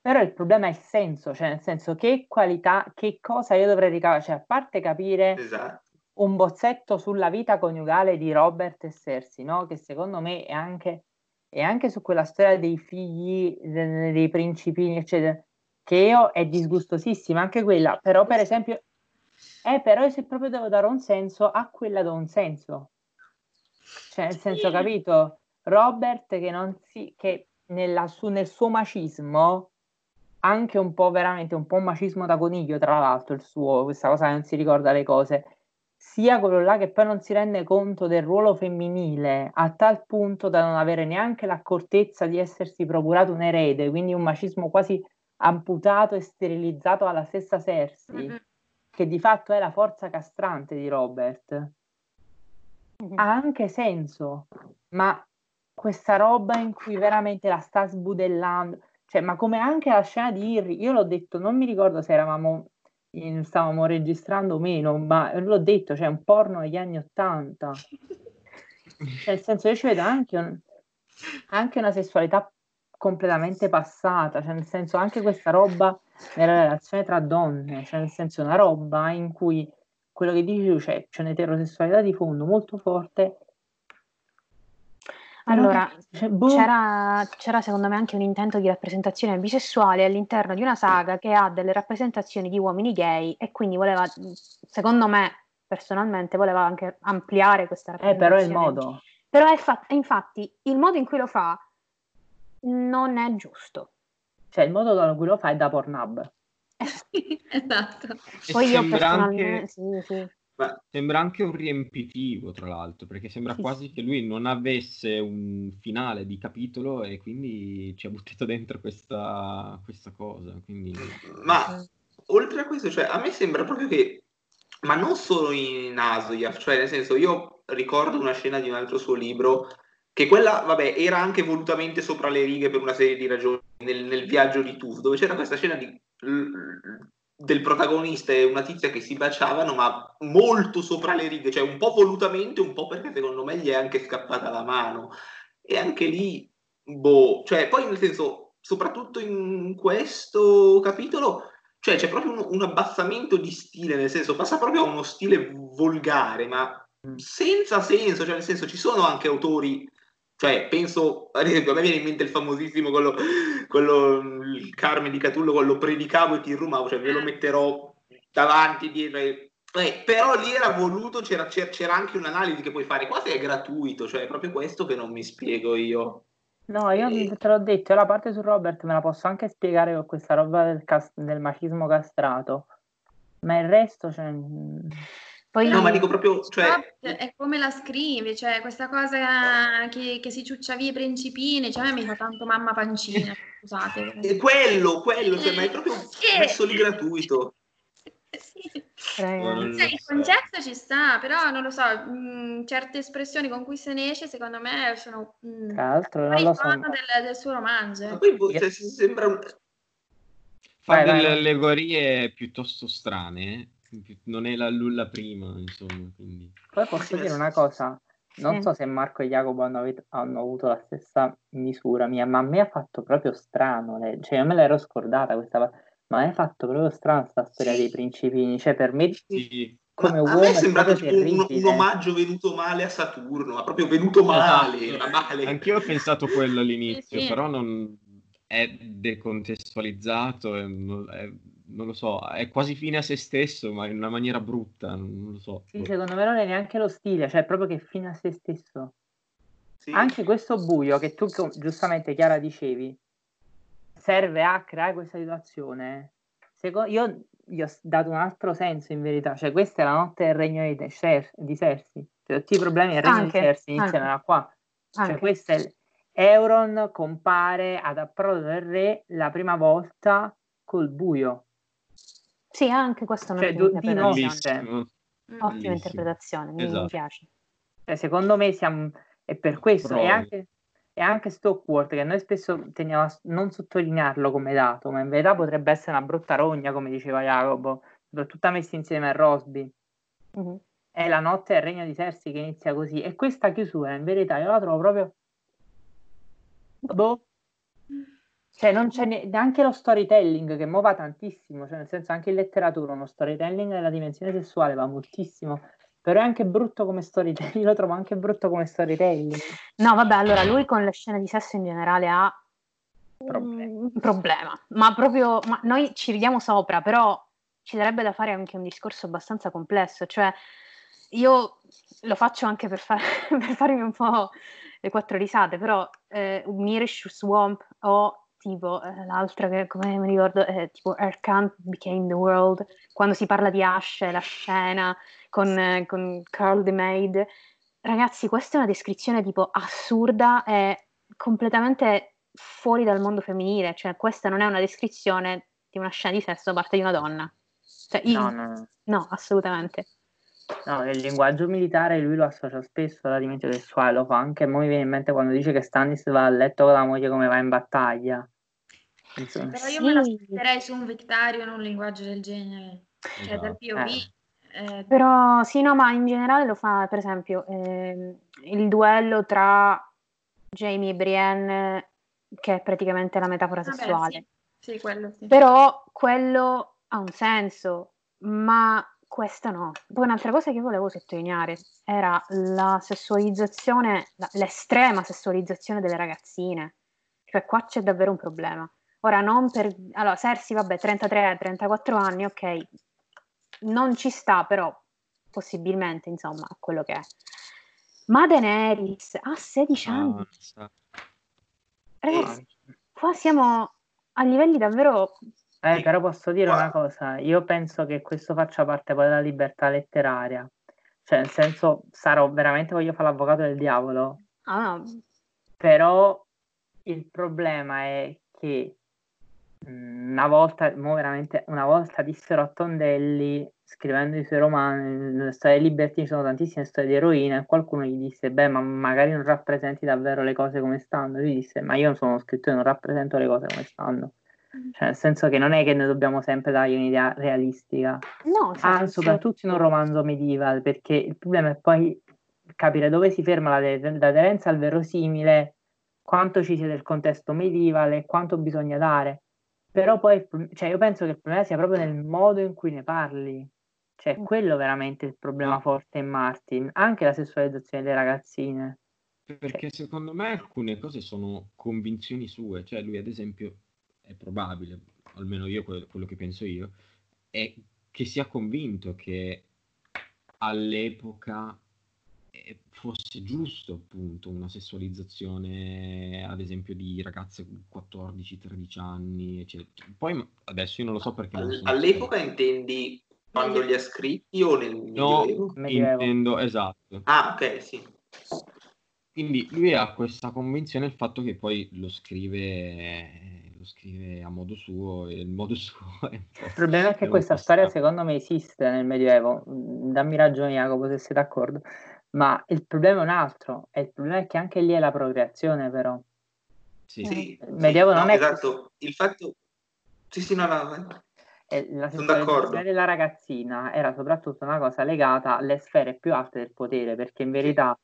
però il problema è il senso, cioè nel senso che qualità, che cosa io dovrei ricavare, cioè a parte capire esatto. un bozzetto sulla vita coniugale di Robert e Cersei, no? che secondo me è anche, è anche su quella storia dei figli, dei, dei principini, eccetera, che io è disgustosissima, anche quella, però per esempio, eh, però se proprio devo dare un senso, a quella do un senso. Cioè, nel senso, capito? Robert che non si, che nella, su, nel suo macismo anche un po' veramente un po' un macismo da coniglio, tra l'altro, il suo, questa cosa che non si ricorda le cose, sia quello là che poi non si rende conto del ruolo femminile a tal punto da non avere neanche l'accortezza di essersi procurato un erede, quindi un macismo quasi amputato e sterilizzato alla stessa Cersei, mm-hmm. che di fatto è la forza castrante di Robert. Mm-hmm. Ha anche senso, ma questa roba in cui veramente la sta sbudellando cioè, ma come anche la scena di Irri, io l'ho detto, non mi ricordo se eravamo in, stavamo registrando o meno, ma l'ho detto, cioè un porno negli anni Ottanta. Cioè, nel senso, io ci vedo anche, un, anche una sessualità completamente passata, cioè nel senso anche questa roba nella relazione tra donne, cioè nel senso una roba in cui quello che dici tu, cioè, c'è un'eterosessualità di fondo molto forte allora, cioè, boh. c'era, c'era, secondo me anche un intento di rappresentazione bisessuale all'interno di una saga che ha delle rappresentazioni di uomini gay e quindi voleva, secondo me, personalmente, voleva anche ampliare questa rappresentazione. Eh, però è il modo. Però è fa- infatti il modo in cui lo fa non è giusto. Cioè il modo in cui lo fa è da Pornhub. esatto. Poi io personalmente... Anche... Sì, sì. Beh, sembra anche un riempitivo, tra l'altro, perché sembra quasi che lui non avesse un finale di capitolo e quindi ci ha buttato dentro questa, questa cosa. Quindi... Ma oltre a questo, cioè, a me sembra proprio che, ma non solo in Asoyaf, cioè nel senso, io ricordo una scena di un altro suo libro che quella, vabbè, era anche volutamente sopra le righe per una serie di ragioni nel, nel viaggio di Tuf, dove c'era questa scena di del protagonista e una tizia che si baciavano, ma molto sopra le righe, cioè un po' volutamente, un po' perché secondo me gli è anche scappata la mano. E anche lì, boh, cioè poi nel senso, soprattutto in questo capitolo, cioè c'è proprio un, un abbassamento di stile, nel senso, passa proprio a uno stile volgare, ma senza senso, cioè nel senso ci sono anche autori cioè, penso, ad esempio, a me viene in mente il famosissimo quello, quello il Carmen di Catullo, quello predicavo e ti rumavo, cioè ve lo metterò davanti, dietro. E, eh, però lì era voluto, c'era, c'era, anche un'analisi che puoi fare, quasi è gratuito, cioè è proprio questo che non mi spiego io. No, io e... te l'ho detto, la parte su Robert me la posso anche spiegare con questa roba del, cas- del macismo castrato. Ma il resto, cioè... mm, Poi No, ma dico proprio, cioè, è come la scrivi, cioè questa cosa che, che si ciuccia via i principini, cioè a me mi fa tanto mamma pancina, scusate. è quello, quello, cioè, ma è proprio Sì. messo lì gratuito. Sì. Cioè, il concetto ci sta, però non lo so, mh, certe espressioni con cui se ne esce, secondo me, sono mh, Tra l'altro non lo so. del, del suo romanzo. Ma eh. poi boh, cioè, si- sembra un... Fa Vai, delle vai. allegorie piuttosto strane, non è la, la prima, insomma, quindi... Poi posso dire una cosa, non Sì. so se Marco e Jacopo hanno, avut- hanno avuto la stessa misura mia, ma a me ha fatto proprio strano, le- cioè io me l'ero scordata questa pa- ma mi ha fatto proprio strano sta storia dei principini, cioè per me Sì, come Ma a uomo me è sembrato tipo un, un omaggio venuto male a Saturno, ma proprio venuto male, Esatto. ma male. Anch'io ho pensato quello all'inizio, Sì, sì. però non è decontestualizzato, è- è- non lo so, è quasi fine a se stesso, ma in una maniera brutta, non lo so. Sì, secondo me non è neanche lo stile, cioè proprio che fine a se stesso. Sì. Anche questo buio che tu giustamente Chiara dicevi serve a creare questa situazione. Seco- io gli ho dato un altro senso in verità, cioè questa è la notte del regno di, Cer- di Cersei, cioè, tutti i problemi del regno Anche, di Cersei iniziano da qua. Cioè anche. questo è Euron compare ad approdo del re la prima volta col buio. Sì, anche questa è Cioè, un'ottima du- di interpretazione. Mm. Ottima Bellissimo. interpretazione, mi, mi Esatto. piace. Cioè, secondo me siamo, è per questo, e Proprio. anche, e anche Stockworth, che noi spesso teniamo a non sottolinearlo come dato, ma in verità potrebbe essere una brutta rogna, come diceva Jacopo, soprattutto messi insieme a Rosby. Mhm. È la notte del regno di Cersei che inizia così, e questa chiusura, in verità, io la trovo proprio... Boh. Cioè, non c'è ne- neanche lo storytelling che mo va tantissimo, cioè nel senso anche in letteratura uno storytelling nella dimensione sessuale va moltissimo, però è anche brutto come storytelling, io lo trovo anche brutto come storytelling. No, vabbè, allora lui con le scene di sesso in generale ha un problema, ma proprio ma noi ci ridiamo sopra, però ci darebbe da fare anche un discorso abbastanza complesso, cioè io lo faccio anche per, far- per farmi un po' le quattro risate, però eh, Mirish Swamp o tipo eh, l'altra che come mi ricordo è tipo Erkant Became the World, quando si parla di Ashe, la scena con, eh, con Carl the Maid, ragazzi questa è una descrizione tipo assurda e completamente fuori dal mondo femminile, cioè questa non è una descrizione di una scena di sesso da parte di una donna. Cioè, io- No, no, no. no, assolutamente. No, nel linguaggio militare lui lo associa spesso alla dimensione sessuale, lo fa anche, mo mi viene in mente quando dice che Stannis va a letto con la moglie come va in battaglia. Insomma, Però io Sì. me l'aspetterei su un Victarion un linguaggio del genere, cioè dal Esatto. POV. eh, Però sì, no, ma in generale lo fa, per esempio, ehm, il duello tra Jamie e Brienne, che è praticamente la metafora vabbè, sessuale. Sì, sì, quello sì. Però quello ha un senso, ma questa no. Poi un'altra cosa che volevo sottolineare era la sessualizzazione, la- l'estrema sessualizzazione delle ragazzine. Cioè qua c'è davvero un problema. Ora non per... Allora, Cersei, vabbè, 33-34 anni, ok, non ci sta, però possibilmente, insomma, a quello che è. Ma Daenerys ha 16 anni. Ah, Ragazzi, qua siamo a livelli davvero... Eh, però posso dire una cosa, io penso che questo faccia parte poi della libertà letteraria, cioè nel senso sarò veramente, voglio fare l'avvocato del diavolo, Ah, però il problema è che una volta, mo veramente, una volta dissero a Tondelli, scrivendo i suoi romani, nelle storie Liberty ci sono tantissime storie di eroine, e qualcuno gli disse, beh, ma magari non rappresenti davvero le cose come stanno. Lui disse, ma io non sono scrittore, non rappresento le cose come stanno. Cioè, nel senso che non è che noi dobbiamo sempre dargli un'idea realistica, no, cioè, ah, nel soprattutto in un romanzo medieval, perché il problema è poi capire dove si ferma la de- l'aderenza al verosimile, quanto ci sia del contesto medievale e quanto bisogna dare. Però poi, cioè, io penso che il problema sia proprio nel modo in cui ne parli. Cioè, Mm. quello veramente il problema Ma- forte in Martin, anche la sessualizzazione delle ragazzine. Perché secondo me alcune cose sono convinzioni sue, cioè lui ad esempio è probabile, almeno io que- quello che penso io, è che sia convinto che all'epoca eh, fosse giusto appunto una sessualizzazione ad esempio di ragazze 14-13 anni, eccetera. Poi adesso io non lo so perché All- all'epoca intendi quando li ha scritti o nel No, Medioevo? Medioevo. intendo, esatto. Ah, ok, sì. Quindi lui ha questa convinzione il fatto che poi lo scrive, lo scrive a modo suo e il modo suo è un po'... Il problema è che questa storia secondo me esiste nel Medioevo, Mm, dammi ragione Jacopo se sei d'accordo, ma il problema è un altro, e il problema è che anche lì è la procreazione però. Sì. Sì, Il Medioevo sì, non no, è- esatto. Il fatto... Sì, sì, no, no, vai. E la sessualità della ragazzina era soprattutto una cosa legata alle sfere più alte del potere, perché in verità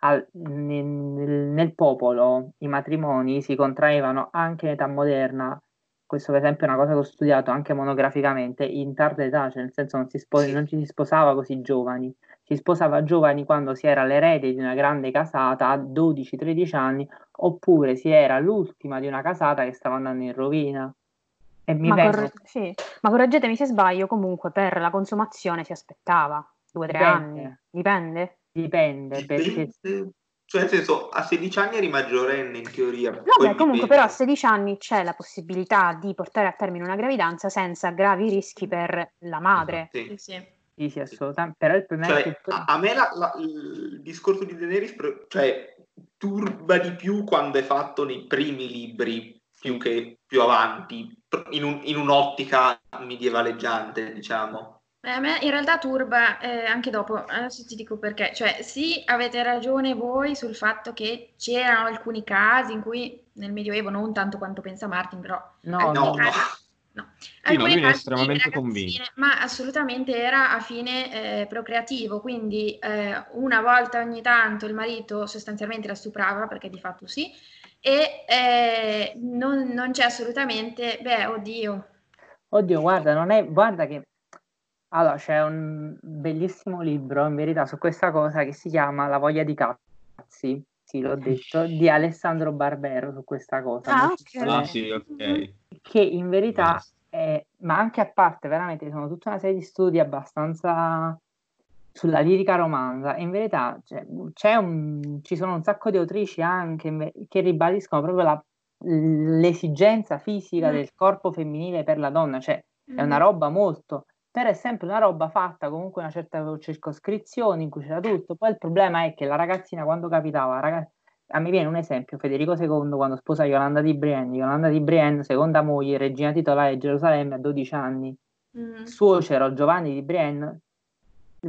al- nel, nel- nel popolo i matrimoni si contraevano anche in età moderna. Questo, per esempio, è una cosa che ho studiato anche monograficamente in tarda età, cioè nel senso non, si spo- Sì. non ci si sposava così giovani, si sposava giovani quando si era l'erede di una grande casata a 12-13 anni, oppure si era l'ultima di una casata che stava andando in rovina. E mi Ma, corre- sì. Ma correggetemi se sbaglio, comunque per la consumazione si aspettava due o tre Dipende. anni, dipende? Dipende, perché Dipende- Cioè, nel senso, a 16 anni eri maggiorenne in teoria. Vabbè, comunque dipende. però a 16 anni c'è la possibilità di portare a termine una gravidanza senza gravi rischi per la madre. Sì. Sì, sì. sì, assolutamente. Però il problema è Cioè, che a, a me la- la- il discorso di Daenerys cioè, turba di più quando è fatto nei primi libri più che più avanti, in, un- in un'ottica medievaleggiante, diciamo. A me in realtà turba eh, anche dopo, adesso ti dico perché, cioè sì, avete ragione voi sul fatto che c'erano alcuni casi in cui nel Medioevo, non tanto quanto pensa Martin, però no, no. casi- no. Sì, no, lui è estremamente convinto. Ma assolutamente era a fine eh, procreativo, quindi eh, una volta ogni tanto il marito sostanzialmente la stuprava, perché di fatto sì, e eh, non, non c'è assolutamente, beh, oddio, Oddio, guarda, non è, guarda che allora c'è un bellissimo libro in verità su questa cosa che si chiama La voglia di cazzi, sì, l'ho detto, di Alessandro Barbero su questa cosa. Ah, molto ok. Ah sì, ok. Che in verità è, ma anche a parte, veramente, sono tutta una serie di studi abbastanza sulla lirica romanza. E in verità cioè, c'è un, ci sono un sacco di autrici anche che ribadiscono proprio la- l'esigenza fisica Mm. del corpo femminile per la donna, cioè è una Mm. roba molto, è sempre una roba fatta comunque una certa circoscrizione in cui c'era tutto. Poi il problema è che la ragazzina quando capitava, raga- a me viene un esempio, Federico II quando sposa Yolanda di Brienne, Yolanda di Brienne, seconda moglie, regina titolare di Gerusalemme a 12 anni, Mm. suocero Giovanni di Brienne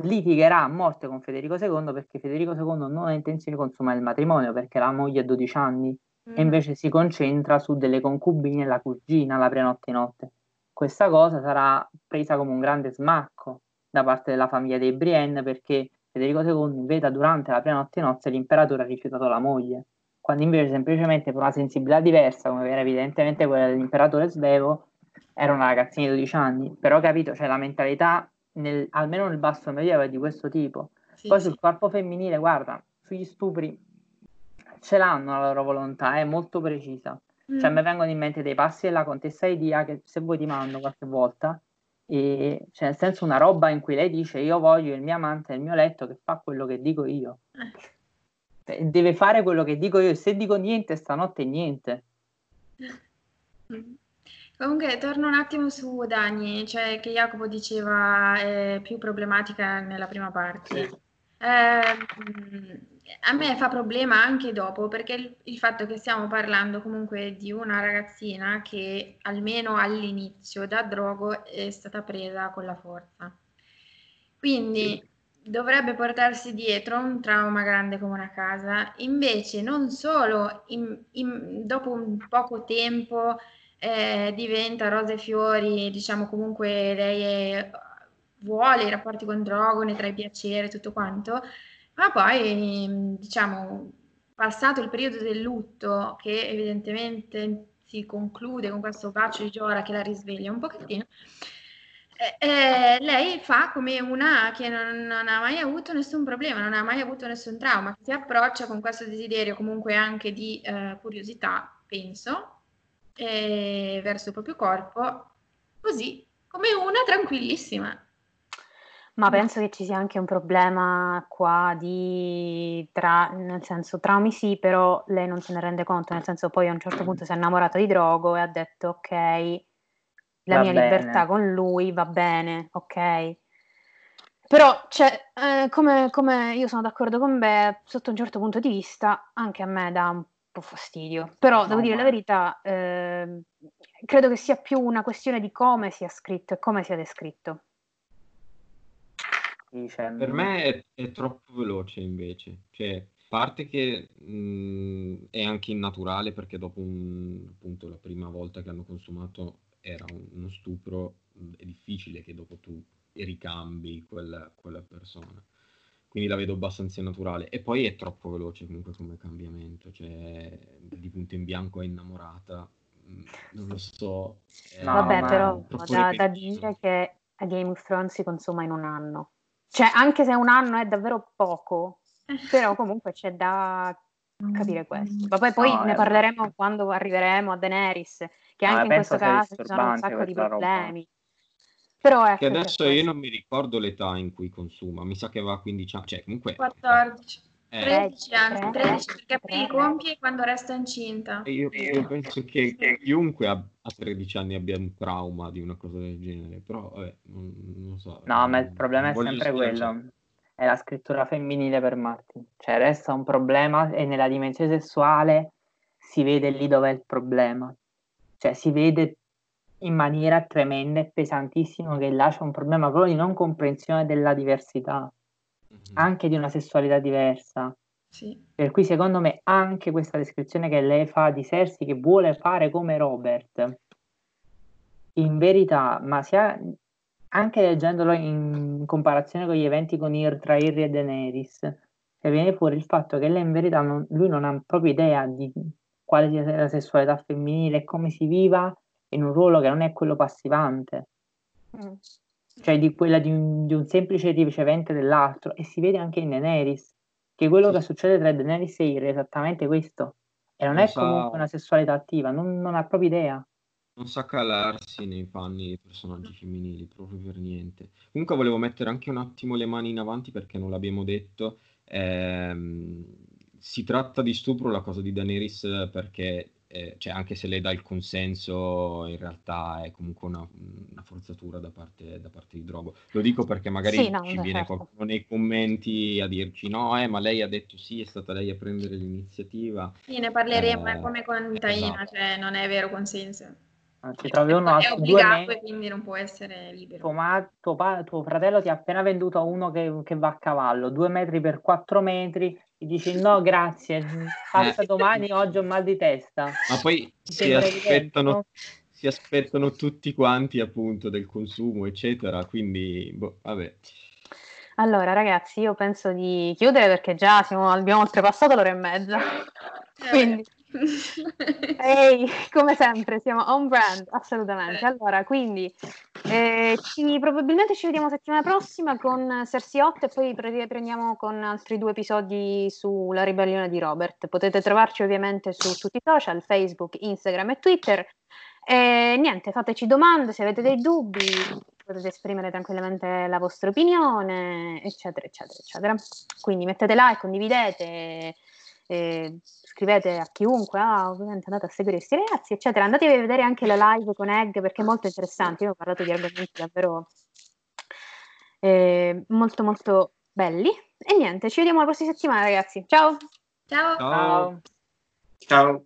litigherà a morte con Federico II perché Federico II non ha intenzione di consumare il matrimonio perché la moglie ha 12 anni e Mm. invece si concentra su delle concubine la cugina la prenotte notte. Questa cosa sarà presa come un grande smacco da parte della famiglia dei Brienne perché Federico II veda durante la prenotte nozze l'imperatore ha rifiutato la moglie, quando invece semplicemente per una sensibilità diversa, come era evidentemente quella dell'imperatore svevo, era una ragazzina di 12 anni, però capito, c'è la mentalità nel- almeno nel basso medioevo è di questo tipo. Sì, Poi sì. sul corpo femminile, guarda, sugli stupri ce l'hanno la loro volontà, è molto precisa. Cioè, Mm. mi vengono in mente dei passi della contessa Idia che se vuoi ti mando qualche volta, e cioè, nel senso una roba in cui lei dice io voglio il mio amante nel mio letto che fa quello che dico io. Eh. Cioè, Deve fare quello che dico io, e se dico niente stanotte niente. Mm. Comunque, torno un attimo su Dani, cioè che Jacopo diceva è più problematica nella prima parte. Sì. Ehm, a me fa problema anche dopo, perché il, il fatto che stiamo parlando comunque di una ragazzina che almeno all'inizio da drogo è stata presa con la forza. Quindi dovrebbe portarsi dietro un trauma grande come una casa, invece non solo in- in- dopo un poco tempo eh, diventa rose e fiori, diciamo comunque lei è- vuole i rapporti con Drogo, ne trae piacere, tutto quanto, ma poi ehm, diciamo passato il periodo del lutto che evidentemente si conclude con questo bacio di Giora che la risveglia un pochettino, eh, eh, lei fa come una che non, non ha mai avuto nessun problema, non ha mai avuto nessun trauma, si approccia con questo desiderio comunque anche di eh, curiosità, penso, eh, verso il proprio corpo, così come una tranquillissima. Ma penso che ci sia anche un problema qua di, tra, nel senso, traumi sì, però lei non se ne rende conto, nel senso poi a un certo punto si è innamorata di Drogo e ha detto ok, la Va mia bene. libertà con lui va bene, ok. Però, cioè, eh, come, come io sono d'accordo con me, sotto un certo punto di vista, anche a me dà un po' fastidio. Però, No, devo dire la verità, ehm, credo che sia più una questione di come sia scritto e come sia descritto. Dice, Per me è, è troppo veloce invece, cioè, a parte che mh, è anche innaturale perché dopo un- appunto la prima volta che hanno consumato era un- uno stupro, mh, è difficile che dopo tu ricambi quella, quella persona. Quindi la vedo abbastanza naturale. E poi è troppo veloce comunque come cambiamento, cioè di punto in bianco è innamorata, mh, non lo so. Vabbè, però da, da dire che a Game of Thrones si consuma in un anno. Cioè, anche se un anno è davvero poco, però comunque c'è da capire questo. Ma poi, poi No, ne eh, parleremo quando arriveremo a Daenerys, che No, anche in penso questo caso ci sono un sacco di questa roba. problemi. Però ecco, Che adesso io non mi ricordo l'età in cui consuma, mi sa che va a 15 anni, cioè comunque... 14. Eh, 13 anzi, tre, 13 perché poi li tre. compie quando resta incinta. io, io penso che chiunque a, a 13 anni abbia un trauma di una cosa del genere, però vabbè, non, non so. No, ma il problema è sempre quello. È la scrittura femminile per Martin. Cioè, resta un problema e nella dimensione sessuale si vede lì dov'è il problema. Cioè, si vede in maniera tremenda e pesantissima che là c'è un problema proprio di non comprensione della diversità. Anche di una sessualità diversa. Sì. Per cui secondo me anche questa descrizione che lei fa di Cersei che vuole fare come Robert, in verità, ma sia anche leggendolo in comparazione con gli eventi con Ir, tra Irri e Daenerys, cioè viene fuori il fatto che lei in verità non- lui non ha proprio idea di quale sia la sessualità femminile e come si viva in un ruolo che non è quello passivante, Mm. Cioè di quella di un, di un semplice ricevente dell'altro, e si vede anche in Daenerys, che quello Sì. che succede tra Daenerys e Ir è esattamente questo, e non Lo è sa- comunque una sessualità attiva, non, non ha proprio idea. Non sa calarsi nei panni dei personaggi femminili, proprio per niente. Comunque volevo mettere anche un attimo le mani in avanti perché non l'abbiamo detto. Ehm, si tratta di stupro la cosa di Daenerys perché, eh, cioè, anche se lei dà il consenso, in realtà è comunque una, una forzatura da parte, da parte di Drogo. Lo dico perché magari Sì, no, ci viene certo. qualcuno nei commenti a dirci no, eh, ma lei ha detto sì, è stata lei a prendere l'iniziativa. Sì, ne parleremo, Eh, come con Taina, esatto. cioè non è vero consenso. Ah, Ci trovi uno è due obbligato e quindi non può essere libero. tuo, ma- tuo pa- tuo fratello ti ha appena venduto uno che, che va a cavallo, due metri per quattro metri, gli dici no grazie, passa Eh. domani, oggi ho mal di testa. Ma poi si aspettano, no? si aspettano tutti quanti appunto del consumo, eccetera. Quindi, boh, vabbè. Allora, ragazzi, io penso di chiudere perché già siamo- abbiamo oltrepassato l'ora e mezza. Eh, Quindi, ehi, come sempre, siamo on brand, assolutamente. Allora, quindi, eh, ci- probabilmente ci vediamo settimana prossima con Cersei 8 e poi pre- riprendiamo con altri due episodi sulla ribellione di Robert. Potete trovarci ovviamente su tutti i social, Facebook, Instagram e Twitter. E niente, fateci domande se avete dei dubbi, potete esprimere tranquillamente la vostra opinione, eccetera, eccetera, eccetera. Quindi mettete like, condividete, eh, scrivete a chiunque, ah, ovviamente andate a seguire questi ragazzi, eccetera. Andatevi a vedere anche la live con Egg perché è molto interessante. Io ho parlato di argomenti davvero eh, molto, molto belli. E niente, ci vediamo la prossima settimana, ragazzi. Ciao! Ciao! Ciao. Ciao. Ciao.